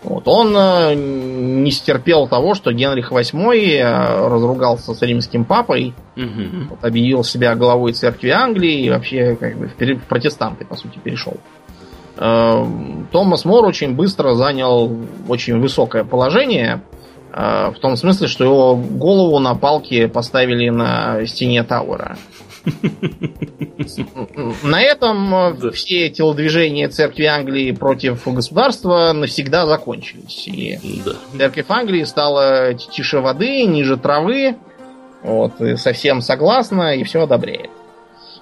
Вот. Он э, не стерпел того, что Генрих VIII э, разругался с римским папой, угу. вот, объявил себя главой церкви Англии и вообще как бы в, протестанты, по сути, перешел. Э, Томас Мор очень быстро занял очень высокое положение, в том смысле, что его голову на палке поставили на стене Тауэра. На этом да. все телодвижения церкви Англии против государства навсегда закончились. И да. церковь Англии стала тише воды, ниже травы. Вот, и совсем согласна и все одобряет.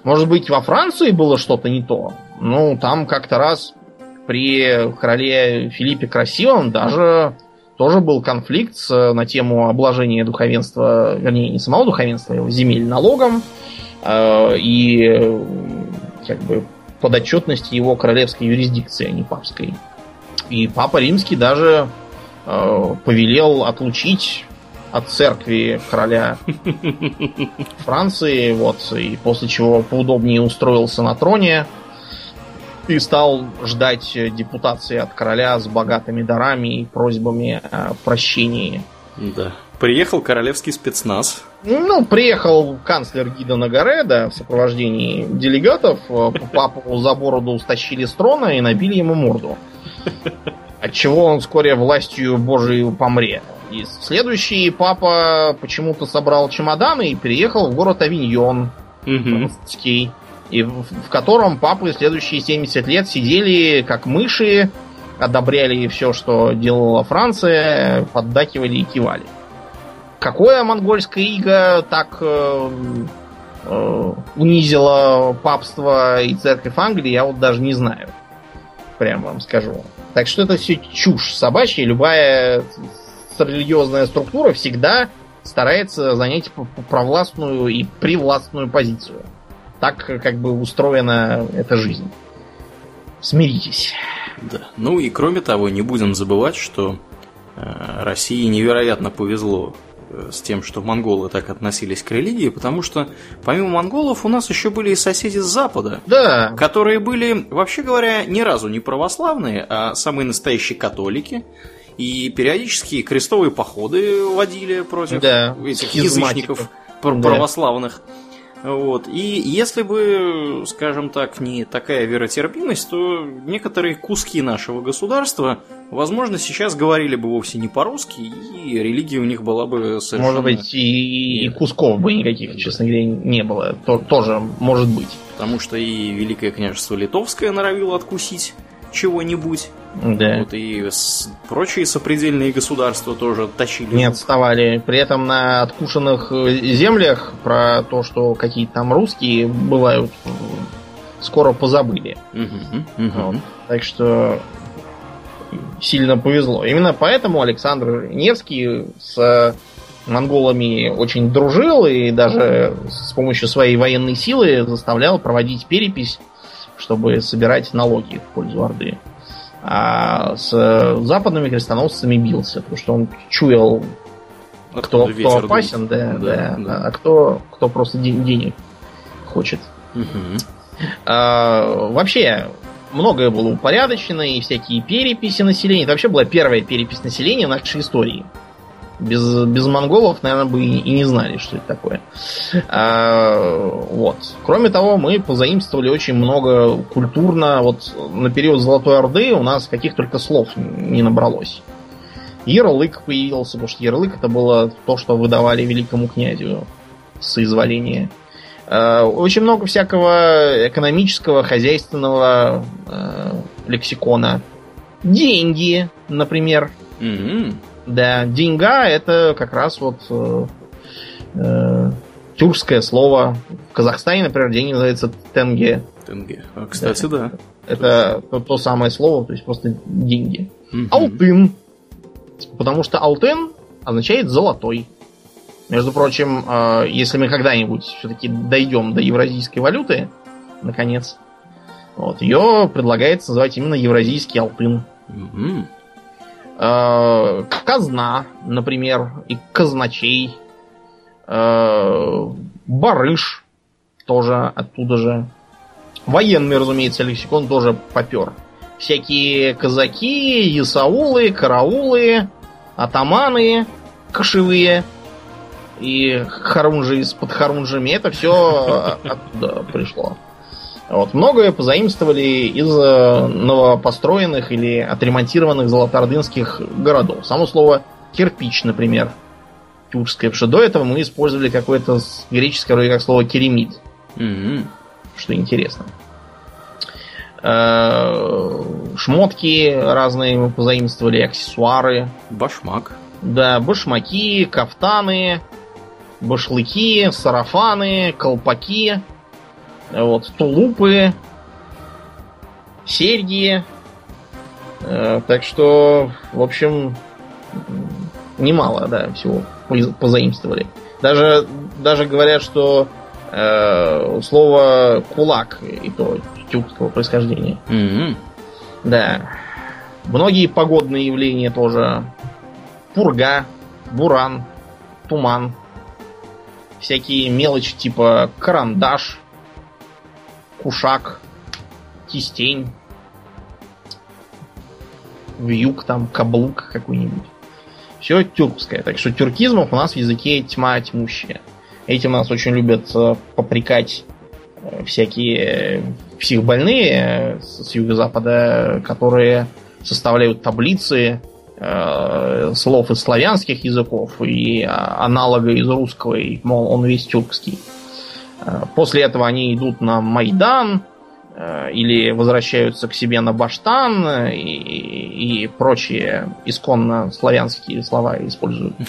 Может быть, во Франции было что-то не то? Ну, там как-то раз при короле Филиппе Красивом даже тоже был конфликт на тему обложения духовенства, вернее, не самого духовенства, а его земель налогом. Э, и как бы подотчетности его королевской юрисдикции, а не папской. И папа римский даже э, повелел отлучить от церкви короля [laughs] Франции, вот, и после чего поудобнее устроился на троне и стал ждать депутации от короля с богатыми дарами и просьбами о прощении. Да. Приехал королевский спецназ. Ну, приехал канцлер Гида Нагареда в сопровождении делегатов. Папу за бороду стащили с трона и набили ему морду. Отчего он вскоре властью Божию помре. И следующий папа почему-то собрал чемоданы и переехал в город Авиньон. Угу. И в, в котором папы следующие 70 лет сидели как мыши, одобряли все, что делала Франция, поддакивали и кивали. Какое монгольское иго так э, э, унизило папство и церковь Англии, я вот даже не знаю. Прям вам скажу. Так что это все чушь собачья. Любая религиозная структура всегда старается занять провластную и привластную позицию. Так как бы устроена эта жизнь. Смиритесь. Да. Ну и кроме того, не будем забывать, что э, России невероятно повезло Э, с тем, что монголы так относились к религии, потому что помимо монголов у нас еще были и соседи с Запада, да. которые были, вообще говоря, ни разу не православные, а самые настоящие католики. И периодически крестовые походы водили против да. этих язычников православных. Да. Вот. И если бы, скажем так, не такая веротерпимость, то некоторые куски нашего государства, возможно, сейчас говорили бы вовсе не по-русски, и религия у них была бы совершенно... Может быть, и, и кусков бы никаких, честно говоря, не было. То, тоже может быть. Потому что и Великое княжество Литовское норовило откусить чего-нибудь. Да. Вот и с... прочие сопредельные государства тоже тащили. Не отставали. При этом на откушенных э, землях про то, что какие-то там русские бывают, скоро позабыли. Угу, угу. Вот. Так что сильно повезло. Именно поэтому Александр Невский с монголами очень дружил и даже с помощью своей военной силы заставлял проводить перепись чтобы собирать налоги в пользу Орды. А с западными крестоносцами бился, потому что он чуял, кто, кто опасен, да, да, да, да. а кто, кто просто денег хочет. Угу. А, вообще, многое было упорядочено, и всякие переписи населения. Это вообще была первая перепись населения в нашей истории. Без, без монголов, наверное, бы и, и не знали, что это такое. А, вот. Кроме того, мы позаимствовали очень много культурно. Вот на период Золотой Орды у нас каких только слов не набралось. Ярлык появился, потому что ярлык это было то, что выдавали великому князю соизволение. А, очень много всякого экономического, хозяйственного э, лексикона. Деньги, например. М-м. Да, деньга это как раз вот э, э, тюркское слово. В Казахстане, например, деньги называется тенге. Тенге. А, кстати, да. Это то, то самое слово, то есть просто деньги. Мгм. Алтын. Потому что алтын означает золотой. Между прочим, э, если мы когда-нибудь все-таки дойдем до евразийской валюты, наконец, вот, ее предлагается называть именно евразийский алтын. Мгм. Э, казна, например, и казначей. Э, барыш тоже оттуда же. Военный, разумеется, лексикон тоже попер. Всякие казаки, ясаулы, караулы, атаманы, кошевые и харунжи с подхарунжами. Это все оттуда пришло. Вот. Многое позаимствовали из э, новопостроенных или отремонтированных золотоордынских городов. Само слово кирпич, например, тюркское. Потому что до этого мы использовали какое-то греческое вроде как слово керемид, Мгм. что интересно. Э, Шмотки разные мы позаимствовали, аксессуары. Башмак. Да, башмаки, кафтаны, башлыки, сарафаны, колпаки, вот, тулупы, серьги. Э, так что, в общем, немало, да, всего поз- позаимствовали. Даже, даже говорят, что э, слово кулак и то тюркского происхождения. Мгм. Да. Многие погодные явления тоже. Пурга, буран, туман. Всякие мелочи типа карандаш, кушак, кистень, вьюг там, каблук какой-нибудь. Все тюркское. Так что тюркизмов у нас в языке тьма тьмущая. Этим нас очень любят э, попрекать э, всякие психбольные э, с с юго-запада, которые составляют таблицы э, слов из славянских языков и а, аналога из русского, и, мол, он весь тюркский. После этого они идут на Майдан э, или возвращаются к себе на Баштан э, и, и прочие исконно славянские слова используют. [laughs]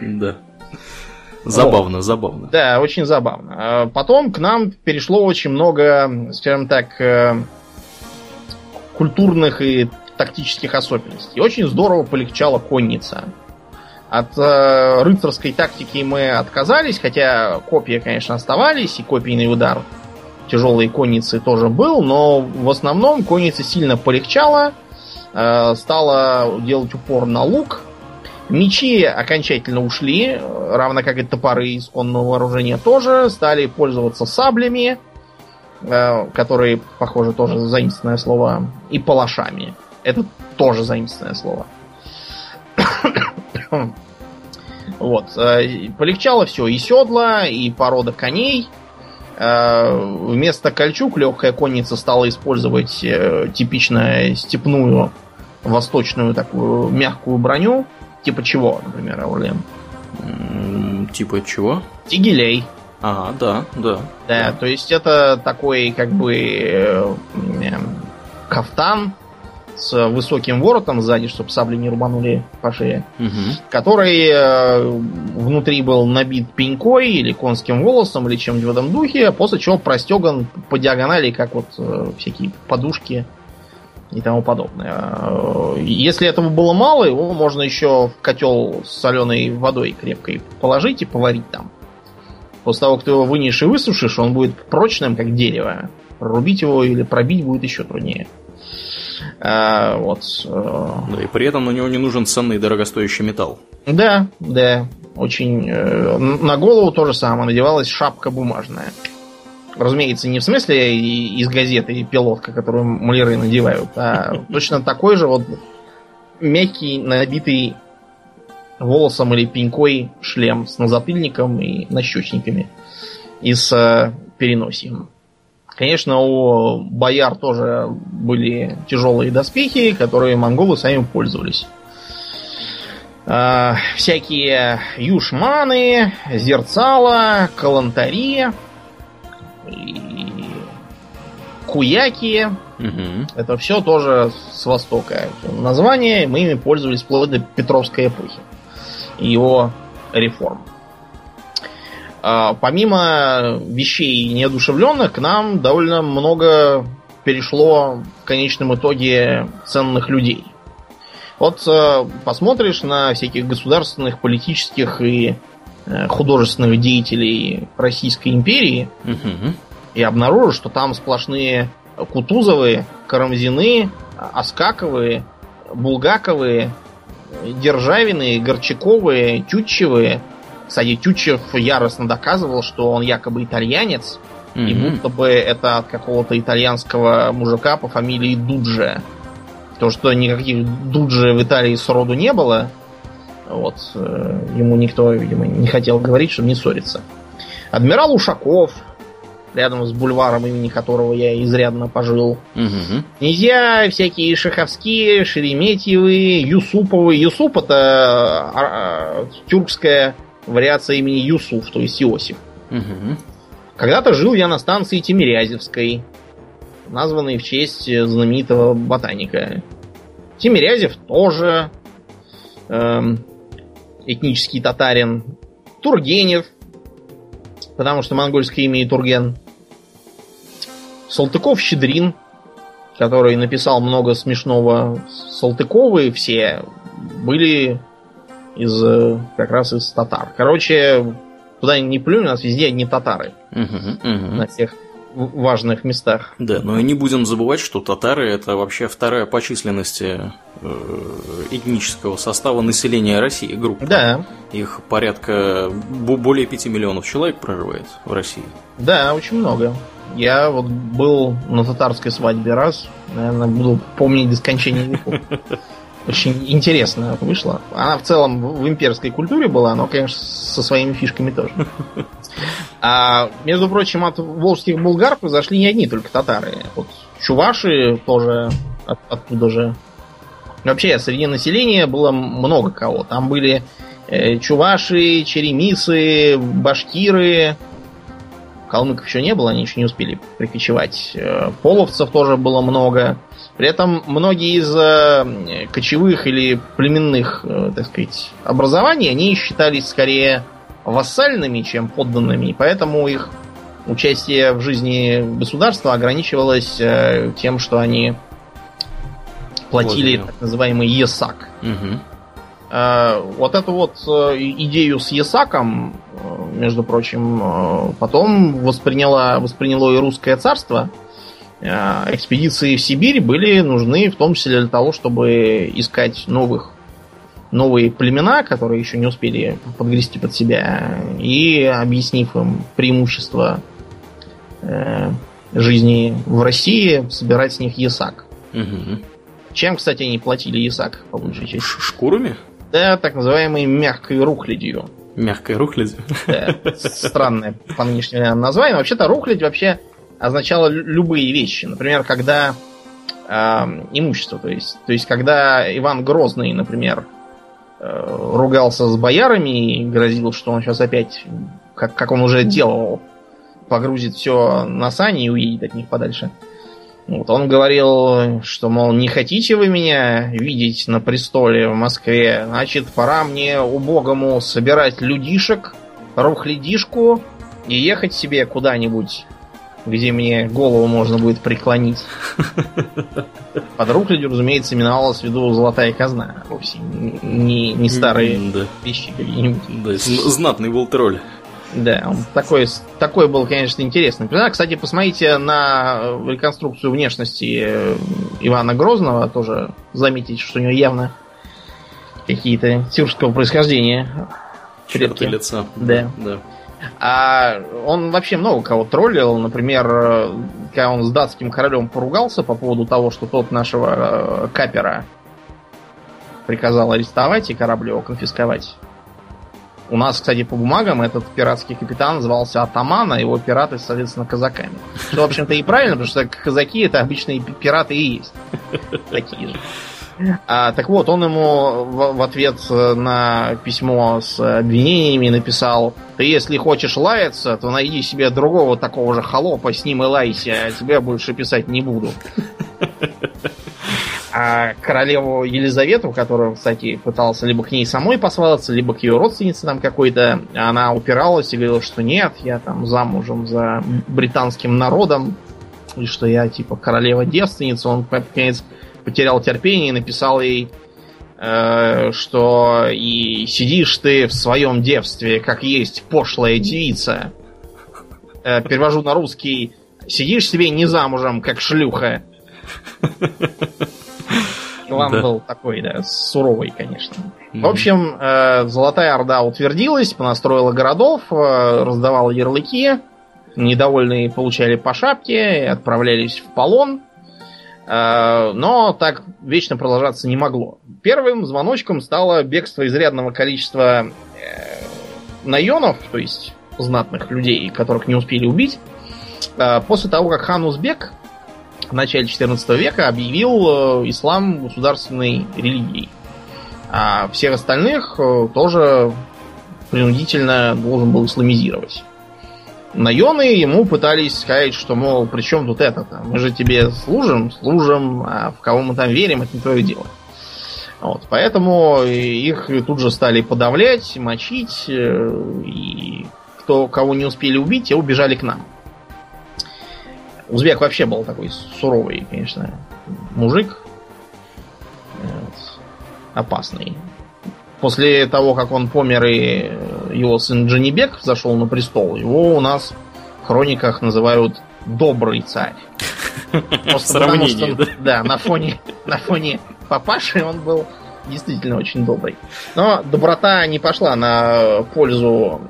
Да. Забавно, забавно. Да, очень забавно. А Потом к нам перешло очень много, скажем так, э, культурных и тактических особенностей. Очень здорово полегчала конница. От э, рыцарской тактики мы отказались, хотя копья, конечно, оставались, и копийный удар тяжелой конницы тоже был, но в основном конница сильно полегчала, э, стала делать упор на лук, Мечи окончательно ушли, равно как и топоры исконного вооружения тоже, стали пользоваться саблями, э, которые, похоже, тоже заимственное слово, и палашами. Это тоже заимственное слово. Вот. э, Полегчало все. И седла, и порода коней. Э, Вместо кольчуг легкая конница стала использовать э, типично степную восточную такую мягкую броню. Типа чего, например, Аурлен? Типа чего? Тигелей. А, да, да. Да, то есть это такой как бы э, кафтан с высоким воротом сзади, чтобы сабли не рубанули по шее, Мгм. который э, внутри был набит пенькой или конским волосом или чем-нибудь в этом духе, после чего простеган по диагонали, как вот э, всякие подушки и тому подобное. Э, Если этого было мало, его можно еще в котел с соленой водой крепкой положить и поварить там. После того, как ты его вынешь и высушишь, он будет прочным, как дерево. Прорубить его или пробить будет еще труднее. А, вот. э, Да, и при этом на него не нужен ценный дорогостоящий металл. Да, да. Очень. э, на голову то же самое. Надевалась шапка бумажная. Разумеется, не в смысле из газеты и пилотка, которую маляры надевают, а [laughs] точно такой же вот мягкий, набитый волосом или пенькой шлем с назатыльником и нащечниками и с э, переносием. Конечно, у бояр тоже были тяжелые доспехи, которые монголы сами пользовались. Э, всякие юшманы, зерцала, калантари, и куяки. Угу. Это все тоже с востока. Название мы ими пользовались вплоть до Петровской эпохи его реформ. Помимо вещей неодушевленных, к нам довольно много перешло в конечном итоге ценных людей. Вот э, посмотришь на всяких государственных, политических и э, художественных деятелей Российской империи Угу. и обнаружишь, что там сплошные Кутузовы, Карамзины, Оскаковы, Булгаковы, Державины, Горчаковы, Тютчевы. Кстати, Тютчев яростно доказывал, что он якобы итальянец, и будто бы это от какого-то итальянского мужика по фамилии Дуджи. То, что никаких Дуджи в Италии сроду не было, вот, э, ему никто, видимо, не хотел говорить, чтобы не ссориться. Адмирал Ушаков, рядом с бульваром, имени которого я изрядно пожил. Угу. Князья всякие Шаховские, Шереметьевы, Юсуповы. Юсуп это а, а, тюркская вариация имени Юсуф, то есть Иосиф. Угу. Когда-то жил я на станции Тимирязевской, названной в честь знаменитого ботаника. Тимирязев тоже эм, этнический татарин. Тургенев, потому что монгольское имя и Турген. Салтыков-Щедрин, который написал много смешного. Салтыковы все были из э, как раз из татар. Короче, куда ни плюнь, у нас везде одни татары Угу. Угу. на всех важных местах. Да, но и не будем забывать, что татары это вообще вторая по численности э, этнического состава населения России группа. Да, Их порядка бо- более 5 миллионов человек проживает в России. да, очень много. Я вот был на татарской свадьбе раз, наверное, буду помнить до скончания веков. [laughs] Очень интересно вышло. Она в целом в имперской культуре была, но, конечно, со своими фишками тоже. [laughs] А, между прочим, от волжских булгар произошли не одни только татары. Вот чуваши тоже от- оттуда же. Вообще, среди населения было много кого. Там были э, чуваши, черемисы, башкиры. Калмыков еще не было, они еще не успели прикочевать. Э, Половцев тоже было много. При этом многие из э, кочевых или племенных, э, так сказать, образований, они считались скорее вассальными, чем подданными, и поэтому их участие в жизни государства ограничивалось э, тем, что они платили Платили. так называемый ЕСАК. Угу. Вот эту вот идею с ЕСАКом, между прочим, потом восприняло, восприняло и русское царство. Э, Экспедиции в Сибирь были нужны в том числе для того, чтобы искать новых новые племена, которые еще не успели подгрести под себя, и объяснив им преимущества э, жизни в России, собирать с них ЕСАК. Угу. Чем, кстати, они платили ЕСАК, по большей части? Шкурами? Да, так называемой мягкой рухлядью. Мягкая рухлядь. Да, [laughs] странное по нынешнему название. Вообще-то рухлядь вообще означало лю- любые вещи. Например, когда эм, имущество, то есть, то есть, когда Иван Грозный, например, э, ругался с боярами и грозил, что он сейчас опять, как, как он уже делал, погрузит все на сани и уедет от них подальше. Вот, он говорил, что, мол, не хотите вы меня видеть на престоле в Москве, значит, пора мне убогому собирать людишек, рухлядишку и ехать себе куда-нибудь, где мне голову можно будет преклонить. Под рухлядью, разумеется, именовалась в виду золотая казна, вовсе не, не старые Да, вещи какие-нибудь. да, знатный был тролль. Да, он такой, такой был, конечно, интересный. персонаж. Кстати, посмотрите на реконструкцию внешности э, Ивана Грозного, тоже заметите, что у него явно какие-то тюркского происхождения. Черты лица. Да. да. А он вообще много кого троллил. Например, э, когда он с датским королем поругался по поводу того, что тот нашего э, капера приказал арестовать и корабль его конфисковать. У нас, кстати, по бумагам этот пиратский капитан звался а его пираты, соответственно, казаками. Что, в общем-то, и правильно, потому что казаки это обычные пираты и есть. Такие же. А, так вот, он ему в, в ответ на письмо с обвинениями написал, ты если хочешь лаяться, то найди себе другого такого же холопа, с ним и лайся, а тебе больше писать не буду. А королеву Елизавету, которая, кстати, пытался либо к ней самой посвататься, либо к ее родственнице там какой-то, она упиралась и говорила, что нет, я там замужем за британским народом, и что я типа королева-девственница. Он, наконец, потерял терпение и написал ей, э, что и сидишь ты в своем девстве, как есть пошлая девица. Э, перевожу на русский. Сидишь себе не замужем, как шлюха. Иван да. был такой, да, суровый, конечно. Mm-hmm. В общем, э, Золотая Орда утвердилась, понастроила городов, э, раздавала ярлыки, недовольные получали по шапке отправлялись в полон. Э, но так вечно продолжаться не могло. Первым звоночком стало бегство изрядного количества э, наенов, то есть знатных людей, которых не успели убить, э, после того, как хан Узбек в начале 14 века объявил ислам государственной религией. А всех остальных тоже принудительно должен был исламизировать. Наены ему пытались сказать, что, мол, при чем тут это-то? Мы же тебе служим, служим, а в кого мы там верим, это не твое дело. Вот, поэтому их тут же стали подавлять, мочить, э, и кто кого не успели убить, те убежали к нам. Узбек вообще был такой суровый, конечно, мужик. Вот. Опасный. После того, как он помер и его сын Джанибек зашел на престол, его у нас в хрониках называют добрый царь. [laughs] Просто потому, что, да? да, на фоне, на фоне папаши он был действительно очень добрый. Но доброта не пошла на пользу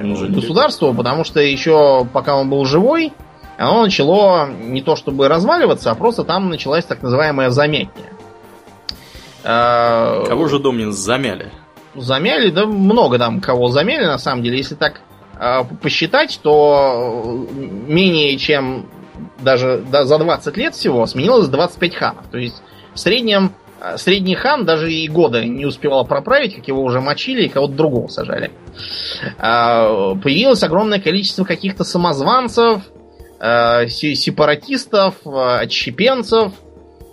государству, потому что еще пока он был живой, оно начало не то чтобы разваливаться, а просто там началась так называемая замятня. А, кого же, Домнин, замяли? Замяли, да много там кого замяли, на самом деле. Если так э, посчитать, то менее чем даже да, за 20 лет всего сменилось 25 ханов. То есть в среднем а, средний хан даже и года не успевал проправить, как его уже мочили и кого-то другого сажали. Э, появилось огромное количество каких-то самозванцев, Э, сепаратистов, отщепенцев,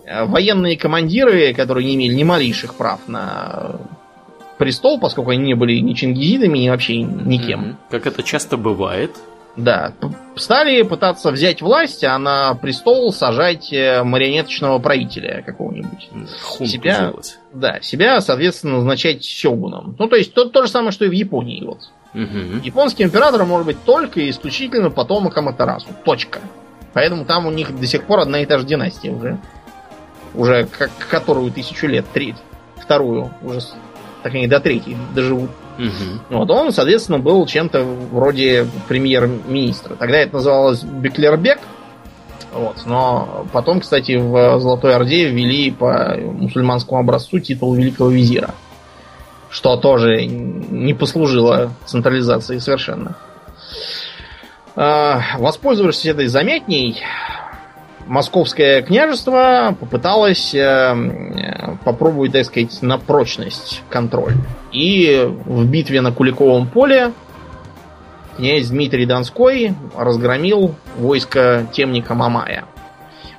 военные командиры, которые не имели ни малейших прав на престол, поскольку они не были ни чингизидами, ни вообще никем. Как это часто бывает. Да, стали пытаться взять власть, а на престол сажать марионеточного правителя какого-нибудь. Хунту себя, делать. Да, себя, соответственно, назначать сёгуном. Ну, то есть то, то же самое, что и в Японии. Вот. Угу. Японский император может быть только и исключительно потомок Аматерасу. Точка. Поэтому там у них до сих пор одна и та же династия уже. Уже как, которую тысячу лет. Треть. Вторую. Уже так они до третьей доживут. Угу. Вот он, соответственно, был чем-то вроде премьер-министра. Тогда это называлось Беклербек. Вот. Но потом, кстати, в Золотой Орде ввели по мусульманскому образцу титул великого визира что тоже не послужило централизации совершенно. А, воспользовавшись этой заметней, Московское княжество попыталось э, попробовать, так сказать, на прочность контроль. И в битве на Куликовом поле князь Дмитрий Донской разгромил войско темника Мамая.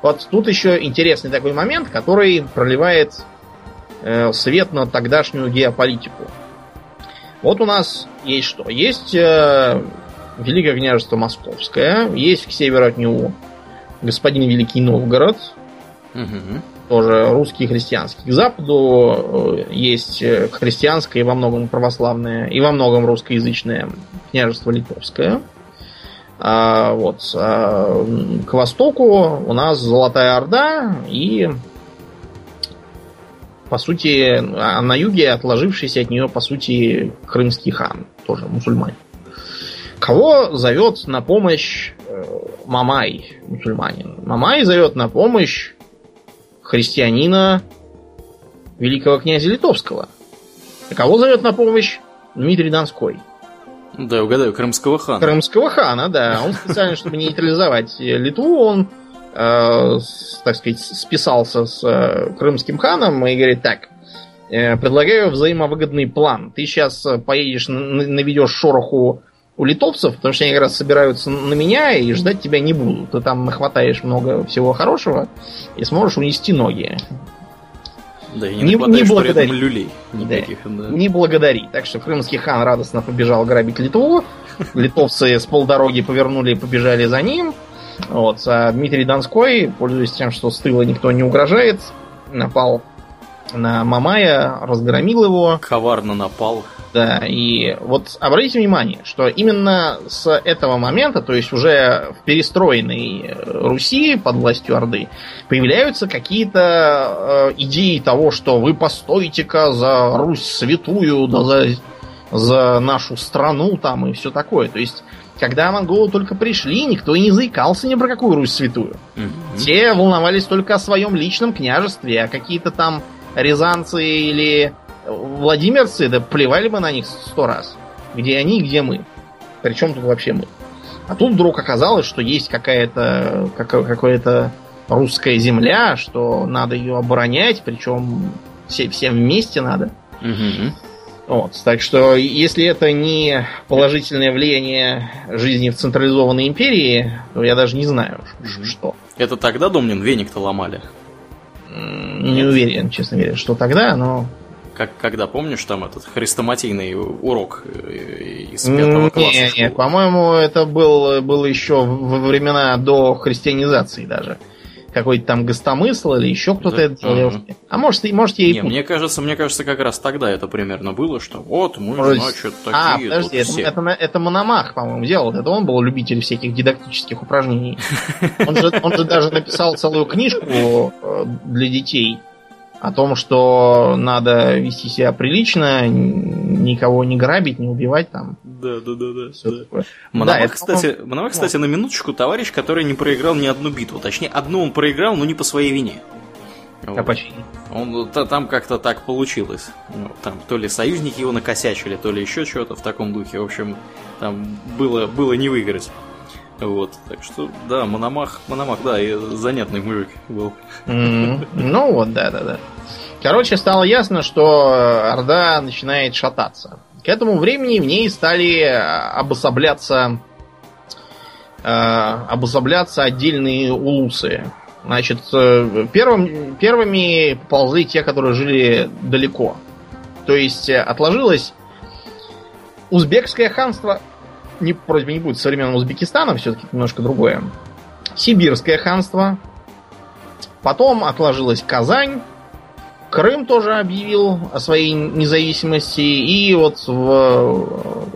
Вот тут еще интересный такой момент, который проливает Э, свет на тогдашнюю геополитику. Вот у нас есть что? Есть э, Великое княжество Московское, есть к северу от него господин Великий Новгород, угу. тоже русский христианский. К западу э, есть э, христианское и во многом православное, и во многом русскоязычное княжество Литовское. А, вот. А, к востоку у нас Золотая Орда и по сути, а на юге отложившийся от нее, по сути, крымский хан, тоже мусульманин. Кого зовет на помощь э, Мамай, мусульманин? Мамай зовет на помощь христианина великого князя Литовского. И кого зовет на помощь? Дмитрий Донской. Да, угадаю, крымского хана. Крымского хана, да. Он специально, чтобы нейтрализовать Литву, он, э, так сказать, списался с э, крымским ханом и говорит, так, э, предлагаю взаимовыгодный план. Ты сейчас поедешь, наведешь шороху у литовцев, потому что они как раз собираются на меня и ждать тебя не будут. Ты там нахватаешь много всего хорошего и сможешь унести ноги. Да, и не, не, не благодари. люлей никаких, да. да. Не благодари. Так что крымский хан радостно побежал грабить Литву. [laughs] Литовцы с полдороги повернули и побежали за ним. Вот. А Дмитрий Донской, пользуясь тем, что с тыла никто не угрожает, напал на Мамая, разгромил его. Коварно напал. Да, и вот обратите внимание, что именно с этого момента, то есть уже в перестроенной Руси под властью Орды, появляются какие-то э, идеи того, что вы постойте-ка за Русь святую, да за, за нашу страну там и все такое. То есть когда монголы только пришли, никто и не заикался ни про какую Русь святую. Mm-hmm. Те волновались только о своем личном княжестве, а какие-то там рязанцы или владимирцы, да плевали бы на них сто раз. Где они, где мы. Причем тут вообще мы. А тут вдруг оказалось, что есть какая-то какая-то русская земля, что надо ее оборонять, причем все, всем вместе надо. Угу. Вот, так что, если это не положительное влияние жизни в централизованной империи, то я даже не знаю, угу. что. Это тогда, Домнин, веник-то ломали? Не уверен, честно говоря, что тогда, но как, когда, помнишь, там этот хрестоматийный урок э, из пятого класса? Нет, нет, по-моему, это был, было еще во времена до христианизации даже. Какой-то там гостомысл или еще кто-то да? это делал. Угу. А может, может я и Не, мне кажется, мне кажется, как раз тогда это примерно было, что вот мы, может... значит, а, такие. А, подожди, это, все. это, это Мономах, по-моему, делал. Это он был любитель всяких дидактических упражнений. [laughs] Он же, он же даже написал целую книжку э, для детей о том, что надо вести себя прилично, никого не грабить, не убивать там. Да, да, да, да. Все да. Такое. Мономах, да, кстати, это... Мономах, кстати, на минуточку товарищ, который не проиграл ни одну битву. Точнее, одну он проиграл, но не по своей вине. Вот. А почему? Он, там как-то так получилось. Ну, там то ли союзники его накосячили, то ли еще что-то в таком духе. В общем, там было, было не выиграть. Вот, так что, да, Мономах, Мономах, да, и занятный мужик был. Mm-hmm. Ну вот, да, да, да. Короче, стало ясно, что Орда начинает шататься. К этому времени в ней стали обособляться э, обособляться отдельные улусы. Значит, э, первым, первыми поползли те, которые жили далеко. То есть э, отложилось узбекское ханство, не, вроде не будет современным Узбекистаном, все-таки немножко другое. Сибирское ханство. Потом отложилась Казань. Крым тоже объявил о своей независимости. И вот в,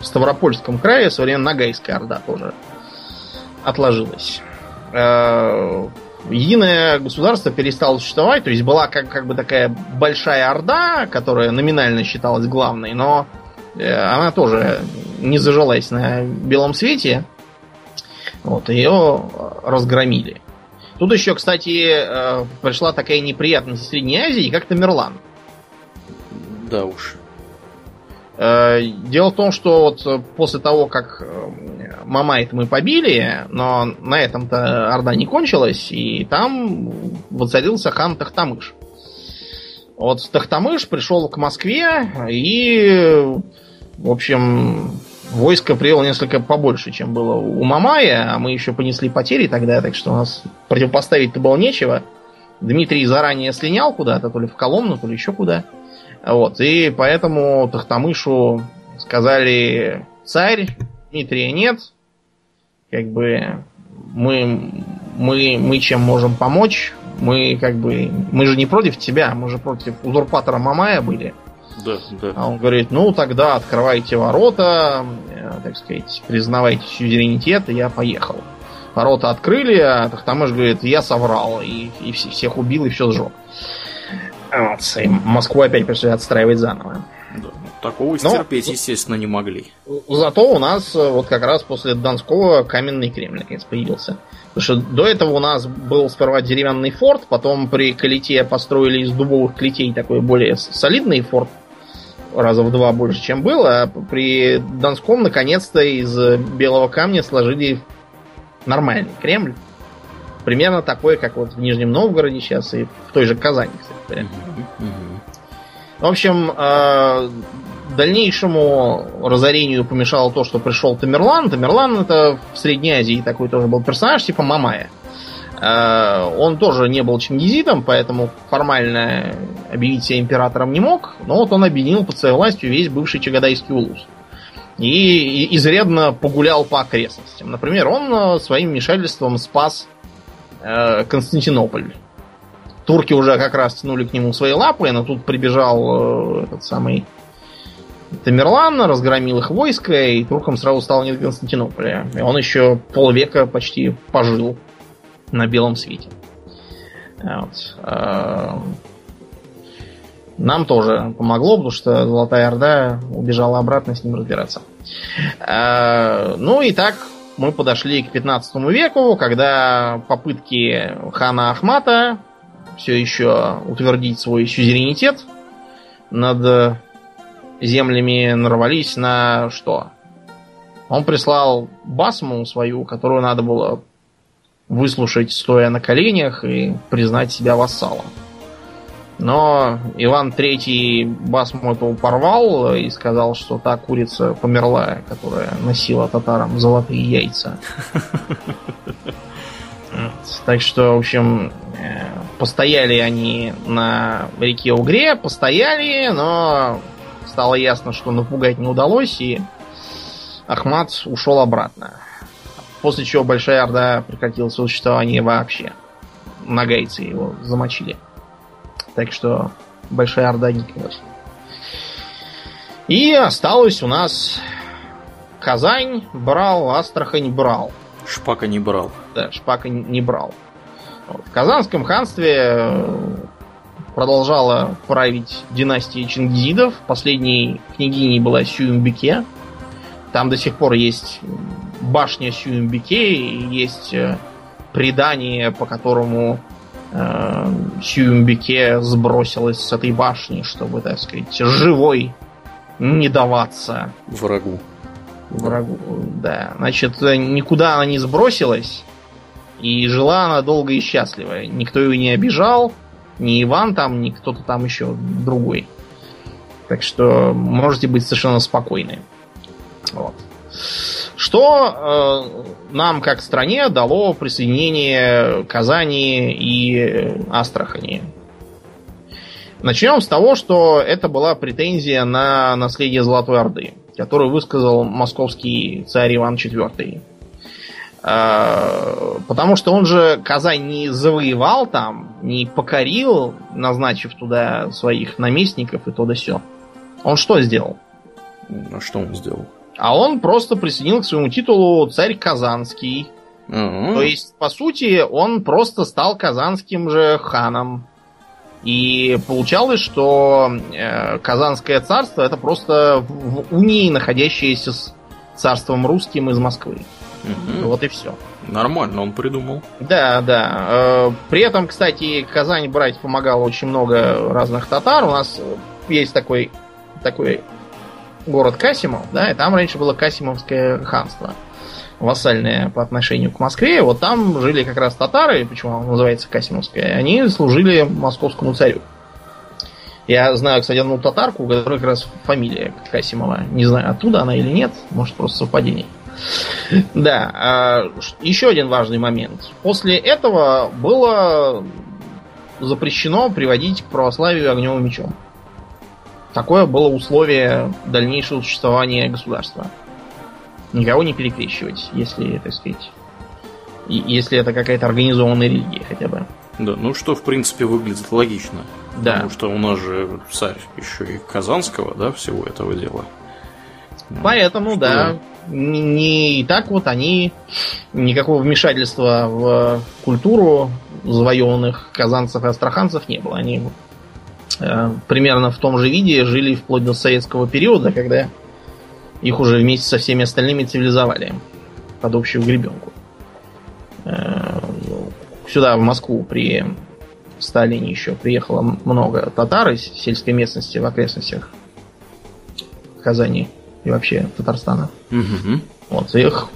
в Ставропольском крае современная Нагайская Орда тоже отложилась. Э, единое государство перестало существовать, то есть была как, как бы такая большая Орда, которая номинально считалась главной, но Э, она тоже не зажилась на белом свете. Вот, ее разгромили. Тут еще, кстати, э, пришла такая неприятность из Средней Азии, как Тамерлан. Да уж. Э, дело в том, что вот после того, как Мамайт мы побили, но на этом-то Орда не кончилась, и там воцарился хан Тахтамыш. Вот Тахтамыш пришел к Москве и в общем, войско привело несколько побольше, чем было у Мамая, а мы еще понесли потери тогда, так что у нас противопоставить-то было нечего. Дмитрий заранее слинял куда-то, то ли в Коломну, то ли еще куда. Вот, и поэтому Тахтамышу сказали, царь, Дмитрия нет, как бы мы, мы, мы чем можем помочь, мы как бы, мы же не против тебя, мы же против узурпатора Мамая были. Да, да. А он говорит, ну тогда открывайте ворота, э, так сказать, признавайте суверенитет, и я поехал. Ворота открыли, а Тахтамыш говорит, я соврал, и, и всех убил, и все сжег. Вот, и Москву опять пришлось отстраивать заново. Да. Такого стерпеть, естественно, не могли. Зато у нас вот как раз после Донского каменный Кремль наконец появился. Потому что до этого у нас был сперва деревянный форт, потом при Калите построили из дубовых клетей такой более солидный форт, раза в два больше, чем был, а при Донском наконец-то из белого камня сложили нормальный Кремль. Примерно такой, как вот в Нижнем Новгороде сейчас и в той же Казани, кстати В общем, э, дальнейшему разорению помешало то, что пришел Тамерлан. Тамерлан это в Средней Азии такой тоже был персонаж, типа Мамая. Э, он тоже не был чингизитом, поэтому формально объявить себя императором не мог, но вот он объединил под своей властью весь бывший Чагадайский улус. И изрядно погулял по окрестностям. Например, он э, своим вмешательством спас э, Константинополь. Турки уже как раз тянули к нему свои лапы, но тут прибежал этот самый Тамерлан, разгромил их войско, и туркам сразу стало не до Константинополя. И он еще полвека почти пожил на белом свете. Вот. А, нам тоже помогло, потому что Золотая Орда убежала обратно с ним разбираться. А, ну и так мы подошли к 15 веку, когда попытки хана Ахмата все еще утвердить свой сюзеренитет над землями нарвались на что? Он прислал басму свою, которую надо было выслушать, стоя на коленях, и признать себя вассалом. Но Иван Третий эту порвал и сказал, что та курица померла, которая носила татарам золотые яйца. Так что, в общем, э, постояли они на реке Угре, постояли, но стало ясно, что напугать не удалось, и Ахмат ушел обратно. После чего Большая Орда прекратила свое существование вообще. Нагайцы его замочили. Так что Большая Орда не гикнулась. И осталось у нас Казань брал, Астрахань брал. Шпака не брал. Да, Шпака не брал. В Казанском ханстве э, продолжала править династия чингизидов. Последней княгиней была Сююмбике. Там до сих пор есть башня Сююмбике, и есть э, предание, по которому э, Сююмбике сбросилась с этой башни, чтобы, так сказать, живой не даваться врагу. Врагу, да. Значит, никуда она не сбросилась, и жила она долго и счастливо. Никто ее не обижал, ни Иван там, ни кто-то там еще другой. Так что можете быть совершенно спокойны. Вот. Что э, нам, как стране, дало присоединение Казани и Астрахани? Начнем с того, что это была претензия на наследие Золотой Орды, которую высказал московский царь Иван IV. Э, потому что он же Казань не завоевал там, не покорил, назначив туда своих наместников и то да все. Он что сделал? А что он сделал? А он просто присоединил к своему титулу царь Казанский. uh То есть, по сути, он просто стал казанским же ханом. И получалось, что э, Казанское царство это просто в, в унии, находящееся с царством русским из Москвы. Угу. Вот и все. Нормально он придумал. Да, да. Э, при этом, кстати, Казань брать помогало очень много разных татар. У нас есть такой, такой город Касимов, да, и там раньше было Касимовское ханство, вассальное по отношению к Москве. Вот там жили как раз татары, почему оно называется Касимовское, они служили московскому царю. Я знаю, кстати, одну татарку, у которой как раз фамилия Касимова. Не знаю, оттуда она или нет, может, просто совпадение. Да, а, еще один важный момент. После этого было запрещено приводить к православию огневым мечом. Такое было условие дальнейшего существования государства. Никого не перекрещивать, если, так сказать, если это какая-то организованная религия хотя бы. Да, ну что, в принципе, выглядит логично. Да. Потому что у нас же царь еще и Казанского, да, всего этого дела. Поэтому, что... да, не, не так вот они никакого вмешательства в культуру завоеванных казанцев и астраханцев не было. Они примерно в том же виде жили вплоть до советского периода, когда их уже вместе со всеми остальными цивилизовали под общую гребенку. Э, сюда, в Москву, при Сталине еще приехало много татар из сельской местности в окрестностях Казани и вообще Татарстана. Угу. Вот, их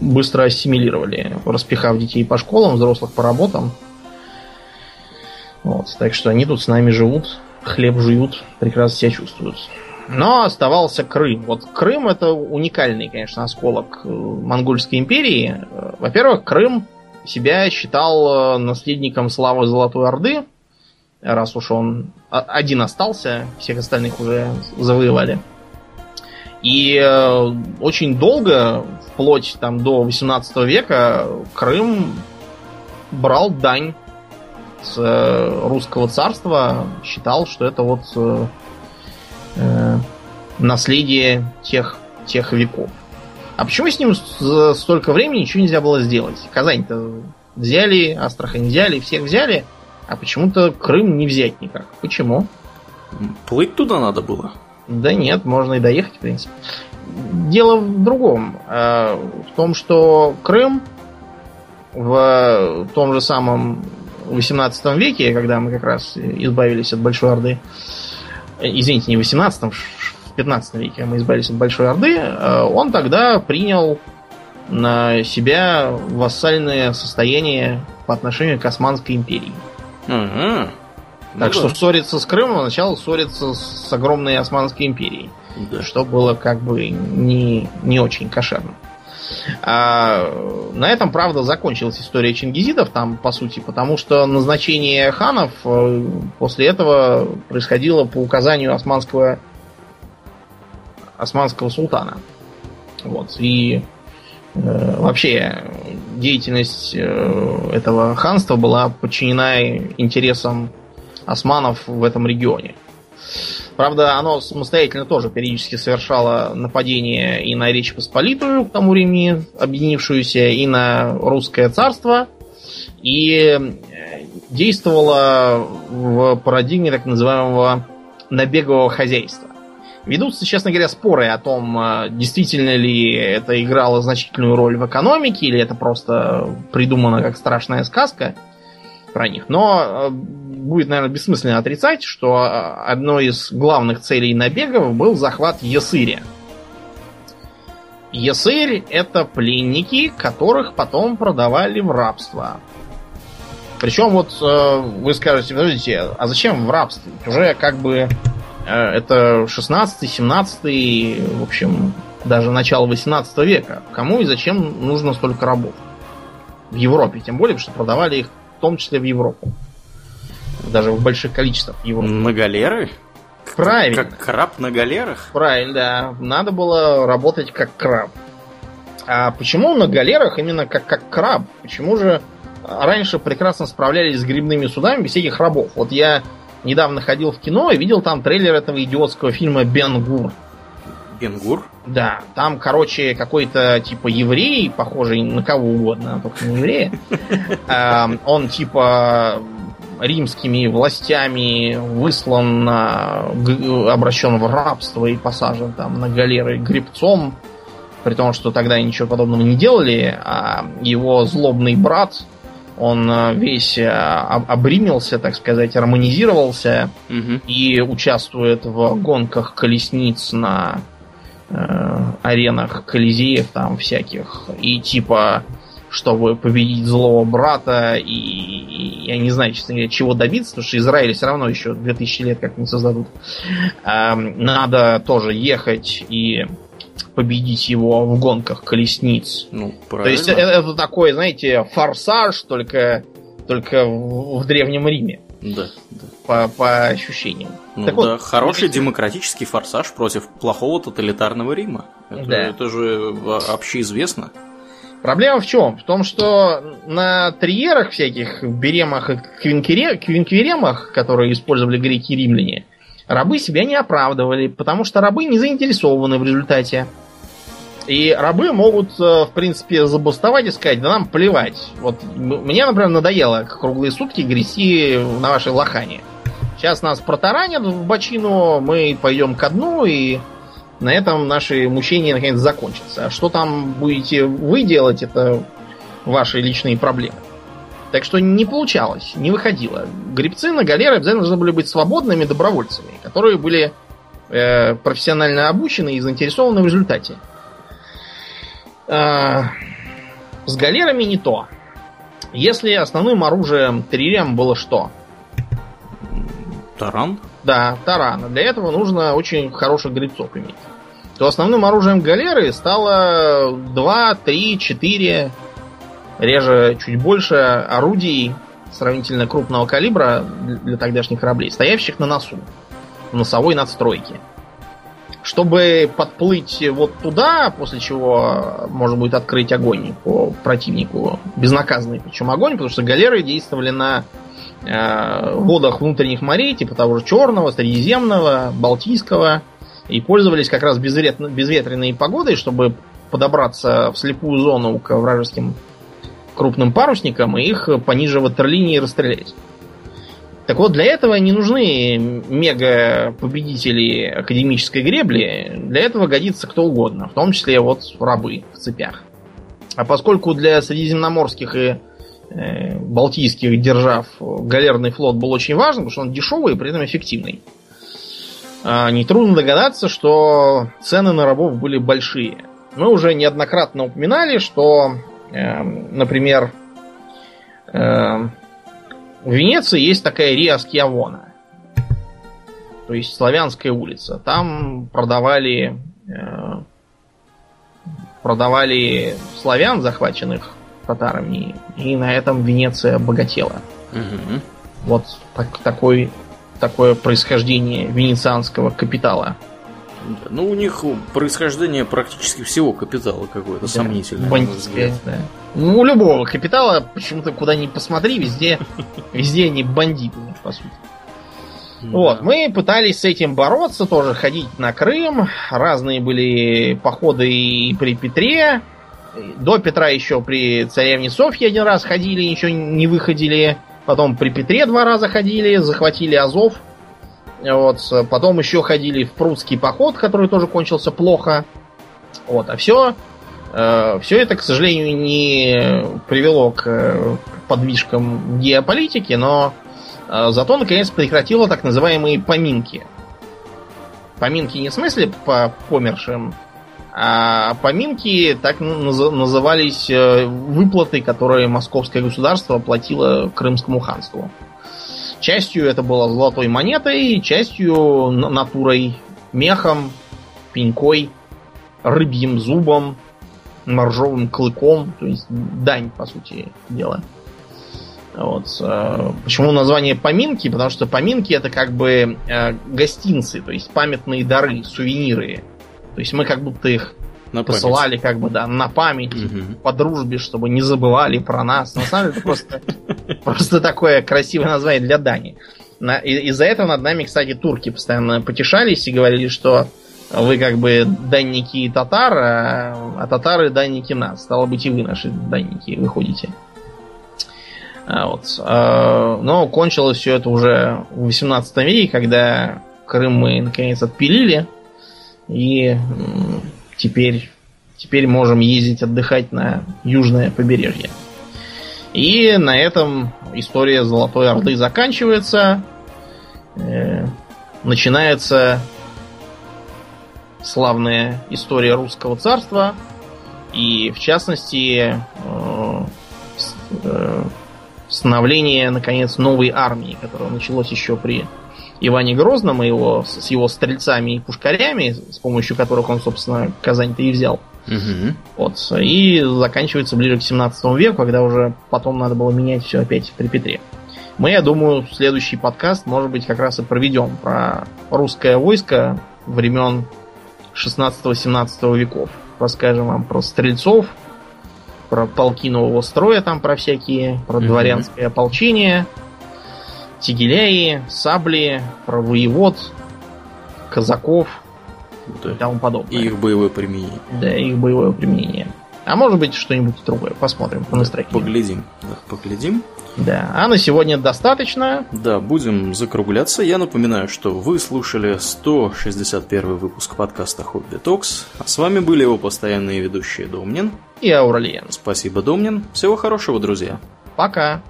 быстро ассимилировали, распихав детей по школам, взрослых по работам. Вот, так что они тут с нами живут, хлеб жуют, прекрасно себя чувствуют. Но оставался Крым. Вот Крым это уникальный, конечно, осколок э, Монгольской империи. Во-первых, Крым себя считал э, наследником славы Золотой Орды, раз уж он один остался, всех остальных уже завоевали. И э, очень долго, вплоть там, до 18 века, Крым брал дань э, русского царства, считал, что это вот э, э, наследие тех, тех веков. А почему с ним за столько времени ничего нельзя было сделать? Казань-то взяли, Астрахань взяли, всех взяли, а почему-то Крым не взять никак. Почему? Плыть туда надо было. Да нет, можно и доехать, в принципе. Дело в другом. Э, в том, что Крым в том же самом 18 веке, когда мы как раз избавились от Большой Орды, э, извините, не в 18, в 15 веке мы избавились от Большой Орды, э, он тогда принял на себя вассальное состояние по отношению к Османской империи. Ага. Так ну, что да. ссориться с Крымом сначала ссориться с огромной Османской империей. Да. Что было как бы не, не очень кошерно. А, на этом, правда, закончилась история чингизидов там, по сути, потому что назначение ханов э, после этого происходило по указанию османского османского султана. Вот. И э, вообще деятельность э, этого ханства была подчинена интересам османов в этом регионе. Правда, оно самостоятельно тоже периодически совершало нападения и на Речь Посполитую, к тому времени объединившуюся, и на Русское царство, и э, действовало в парадигме так называемого набегового хозяйства. Ведутся, честно говоря, споры о том, э, действительно ли это играло значительную роль в экономике, или это просто придумано как страшная сказка про них. Но э, будет, наверное, бессмысленно отрицать, что а, одной из главных целей набегов был захват Ясыря. Ясырь это пленники, которых потом продавали в рабство. Причем вот э, вы скажете, подождите, а зачем в рабстве? Уже как бы э, это 16-17, в общем, даже начало 18 века. Кому и зачем нужно столько рабов? В Европе, тем более, что продавали их в том числе в Европу даже в больших количествах его. На галеры? Правильно. Как краб на галерах? Правильно, да. Надо было работать как краб. А почему на галерах именно как, как краб? Почему же раньше прекрасно справлялись с грибными судами без всяких рабов? Вот я недавно ходил в кино и видел там трейлер этого идиотского фильма «Бенгур». Бенгур? Да, там, короче, какой-то типа еврей, похожий на кого угодно, только не еврея. [laughs] Он типа римскими властями выслан, на, обращен в рабство и посажен там на галеры гребцом, при том, что тогда ничего подобного не делали, а его злобный брат, он э, весь э, обримился, так сказать, романизировался угу. и участвует в гонках колесниц на э, аренах колизеев там всяких. И типа чтобы победить злого брата и, и я не знаю, честно говоря, чего добиться, потому что Израиль все равно еще 2000 лет как не создадут. Эм, надо тоже ехать и победить его в гонках колесниц. Ну, правильно. То есть это, это такой, знаете, форсаж, только, только в, в Древнем Риме. Да, да. По, по ощущениям. Ну так да, вот, хороший видите... демократический форсаж против плохого тоталитарного Рима. Это, да. это же общеизвестно. Проблема в чем? В том, что на триерах всяких, беремах и квинквиремах, которые использовали греки и римляне, рабы себя не оправдывали, потому что рабы не заинтересованы в результате. И рабы могут, э, в принципе, забастовать и сказать, да нам плевать. Вот мне, например, надоело круглые сутки грести на вашей лохане. Сейчас нас протаранят в бочину, мы пойдем ко дну, и на этом наши мучения наконец закончатся. А что там будете вы делать, это ваши личные проблемы. Так что не получалось, не выходило. Гребцы на галеры обязательно должны были быть свободными добровольцами, которые были э, профессионально обучены и заинтересованы в результате. Э, с галерами не то. Если основным оружием трирем было что? Таран? Да, таран. Для этого нужно очень хороших гребцов иметь. То основным оружием галеры стало 2, 3, 4, реже чуть больше орудий сравнительно крупного калибра для тогдашних кораблей, стоящих на носу, в носовой надстройке. Чтобы подплыть вот туда, после чего можно будет открыть огонь по противнику, безнаказанный причем огонь, потому что галеры действовали на э, водах внутренних морей, типа того же Черного, Средиземного, Балтийского, и пользовались как раз безветренной погодой, чтобы подобраться в слепую зону к вражеским крупным парусникам и их пониже ватерлинии расстрелять. Так вот, для этого не нужны мега-победители академической гребли. Для этого годится кто угодно, в том числе вот рабы в цепях. А поскольку для средиземноморских и э, балтийских держав галерный флот был очень важен, потому что он дешевый и при этом эффективный, нетрудно догадаться, что цены на рабов были большие. Мы уже неоднократно упоминали, что Эм, например, эм, в Венеции есть такая Риа Скьявона. То есть славянская улица. Там продавали э, продавали славян, захваченных татарами, и на этом Венеция богатела. Угу. Вот так, такой, такое происхождение венецианского капитала. Ну, у них происхождение практически всего капитала какое-то да, сомнительное. Бандитское, да. Ну, у любого капитала, почему-то куда ни посмотри, везде, везде они бандиты, по сути. Да. Вот, мы пытались с этим бороться, тоже ходить на Крым. Разные были походы и при Петре. До Петра еще при царевне Софье один раз ходили, ничего не выходили. Потом при Петре два раза ходили, захватили Азов. Вот, потом еще ходили в прусский поход, который тоже кончился плохо. Вот, а все, э, все это, к сожалению, не привело к э, подвижкам геополитики, но э, зато наконец прекратило так называемые поминки. Поминки не в смысле по помершим, а поминки так назывались э, выплаты, которые московское государство платило Крымскому ханству. Частью это было золотой монетой, частью натурой, мехом, пенькой, рыбьим зубом, моржовым клыком, то есть дань, по сути дела. Вот. Э, почему название поминки? Потому что поминки это как бы э, гостинцы, то есть памятные дары, сувениры. То есть мы как будто их на посылали как бы, да, на память, угу. по дружбе, чтобы не забывали про нас. На самом деле это просто, [laughs] просто такое красивое название для Дани. Из-за этого над нами, кстати, турки постоянно потешались и говорили, что вы как бы данники и татар, а, а татары данники нас. Стало быть, и вы наши данники выходите. А, вот. А, но кончилось все это уже в 18 веке, когда Крым мы наконец отпилили. И теперь, теперь можем ездить отдыхать на южное побережье. И на этом история Золотой Орды заканчивается. Э, начинается славная история русского царства. И в частности э, э, становление, наконец, новой армии, которая началось еще при Иване Грозном и его, с его стрельцами и пушкарями, с помощью которых он, собственно, Казань-то и взял. Угу. Вот. И заканчивается ближе к 17 веку, когда уже потом надо было менять все опять при Петре. Мы, я думаю, следующий подкаст, может быть, как раз и проведем про русское войско времен 16-17 веков. Расскажем вам про стрельцов, про полки нового строя, там про всякие, про дворянское ополчение, тигеляи, сабли, воевод, казаков да. и тому подобное. И их боевое применение. Да, их боевое применение. А может быть что-нибудь другое. Посмотрим по настроению. Поглядим. Да, поглядим. Да. А на сегодня достаточно. Да, будем закругляться. Я напоминаю, что вы слушали 161 выпуск подкаста Хобби Токс. А с вами были его постоянные ведущие Домнин и Ауралиен. Спасибо, Домнин. Всего хорошего, друзья. Пока.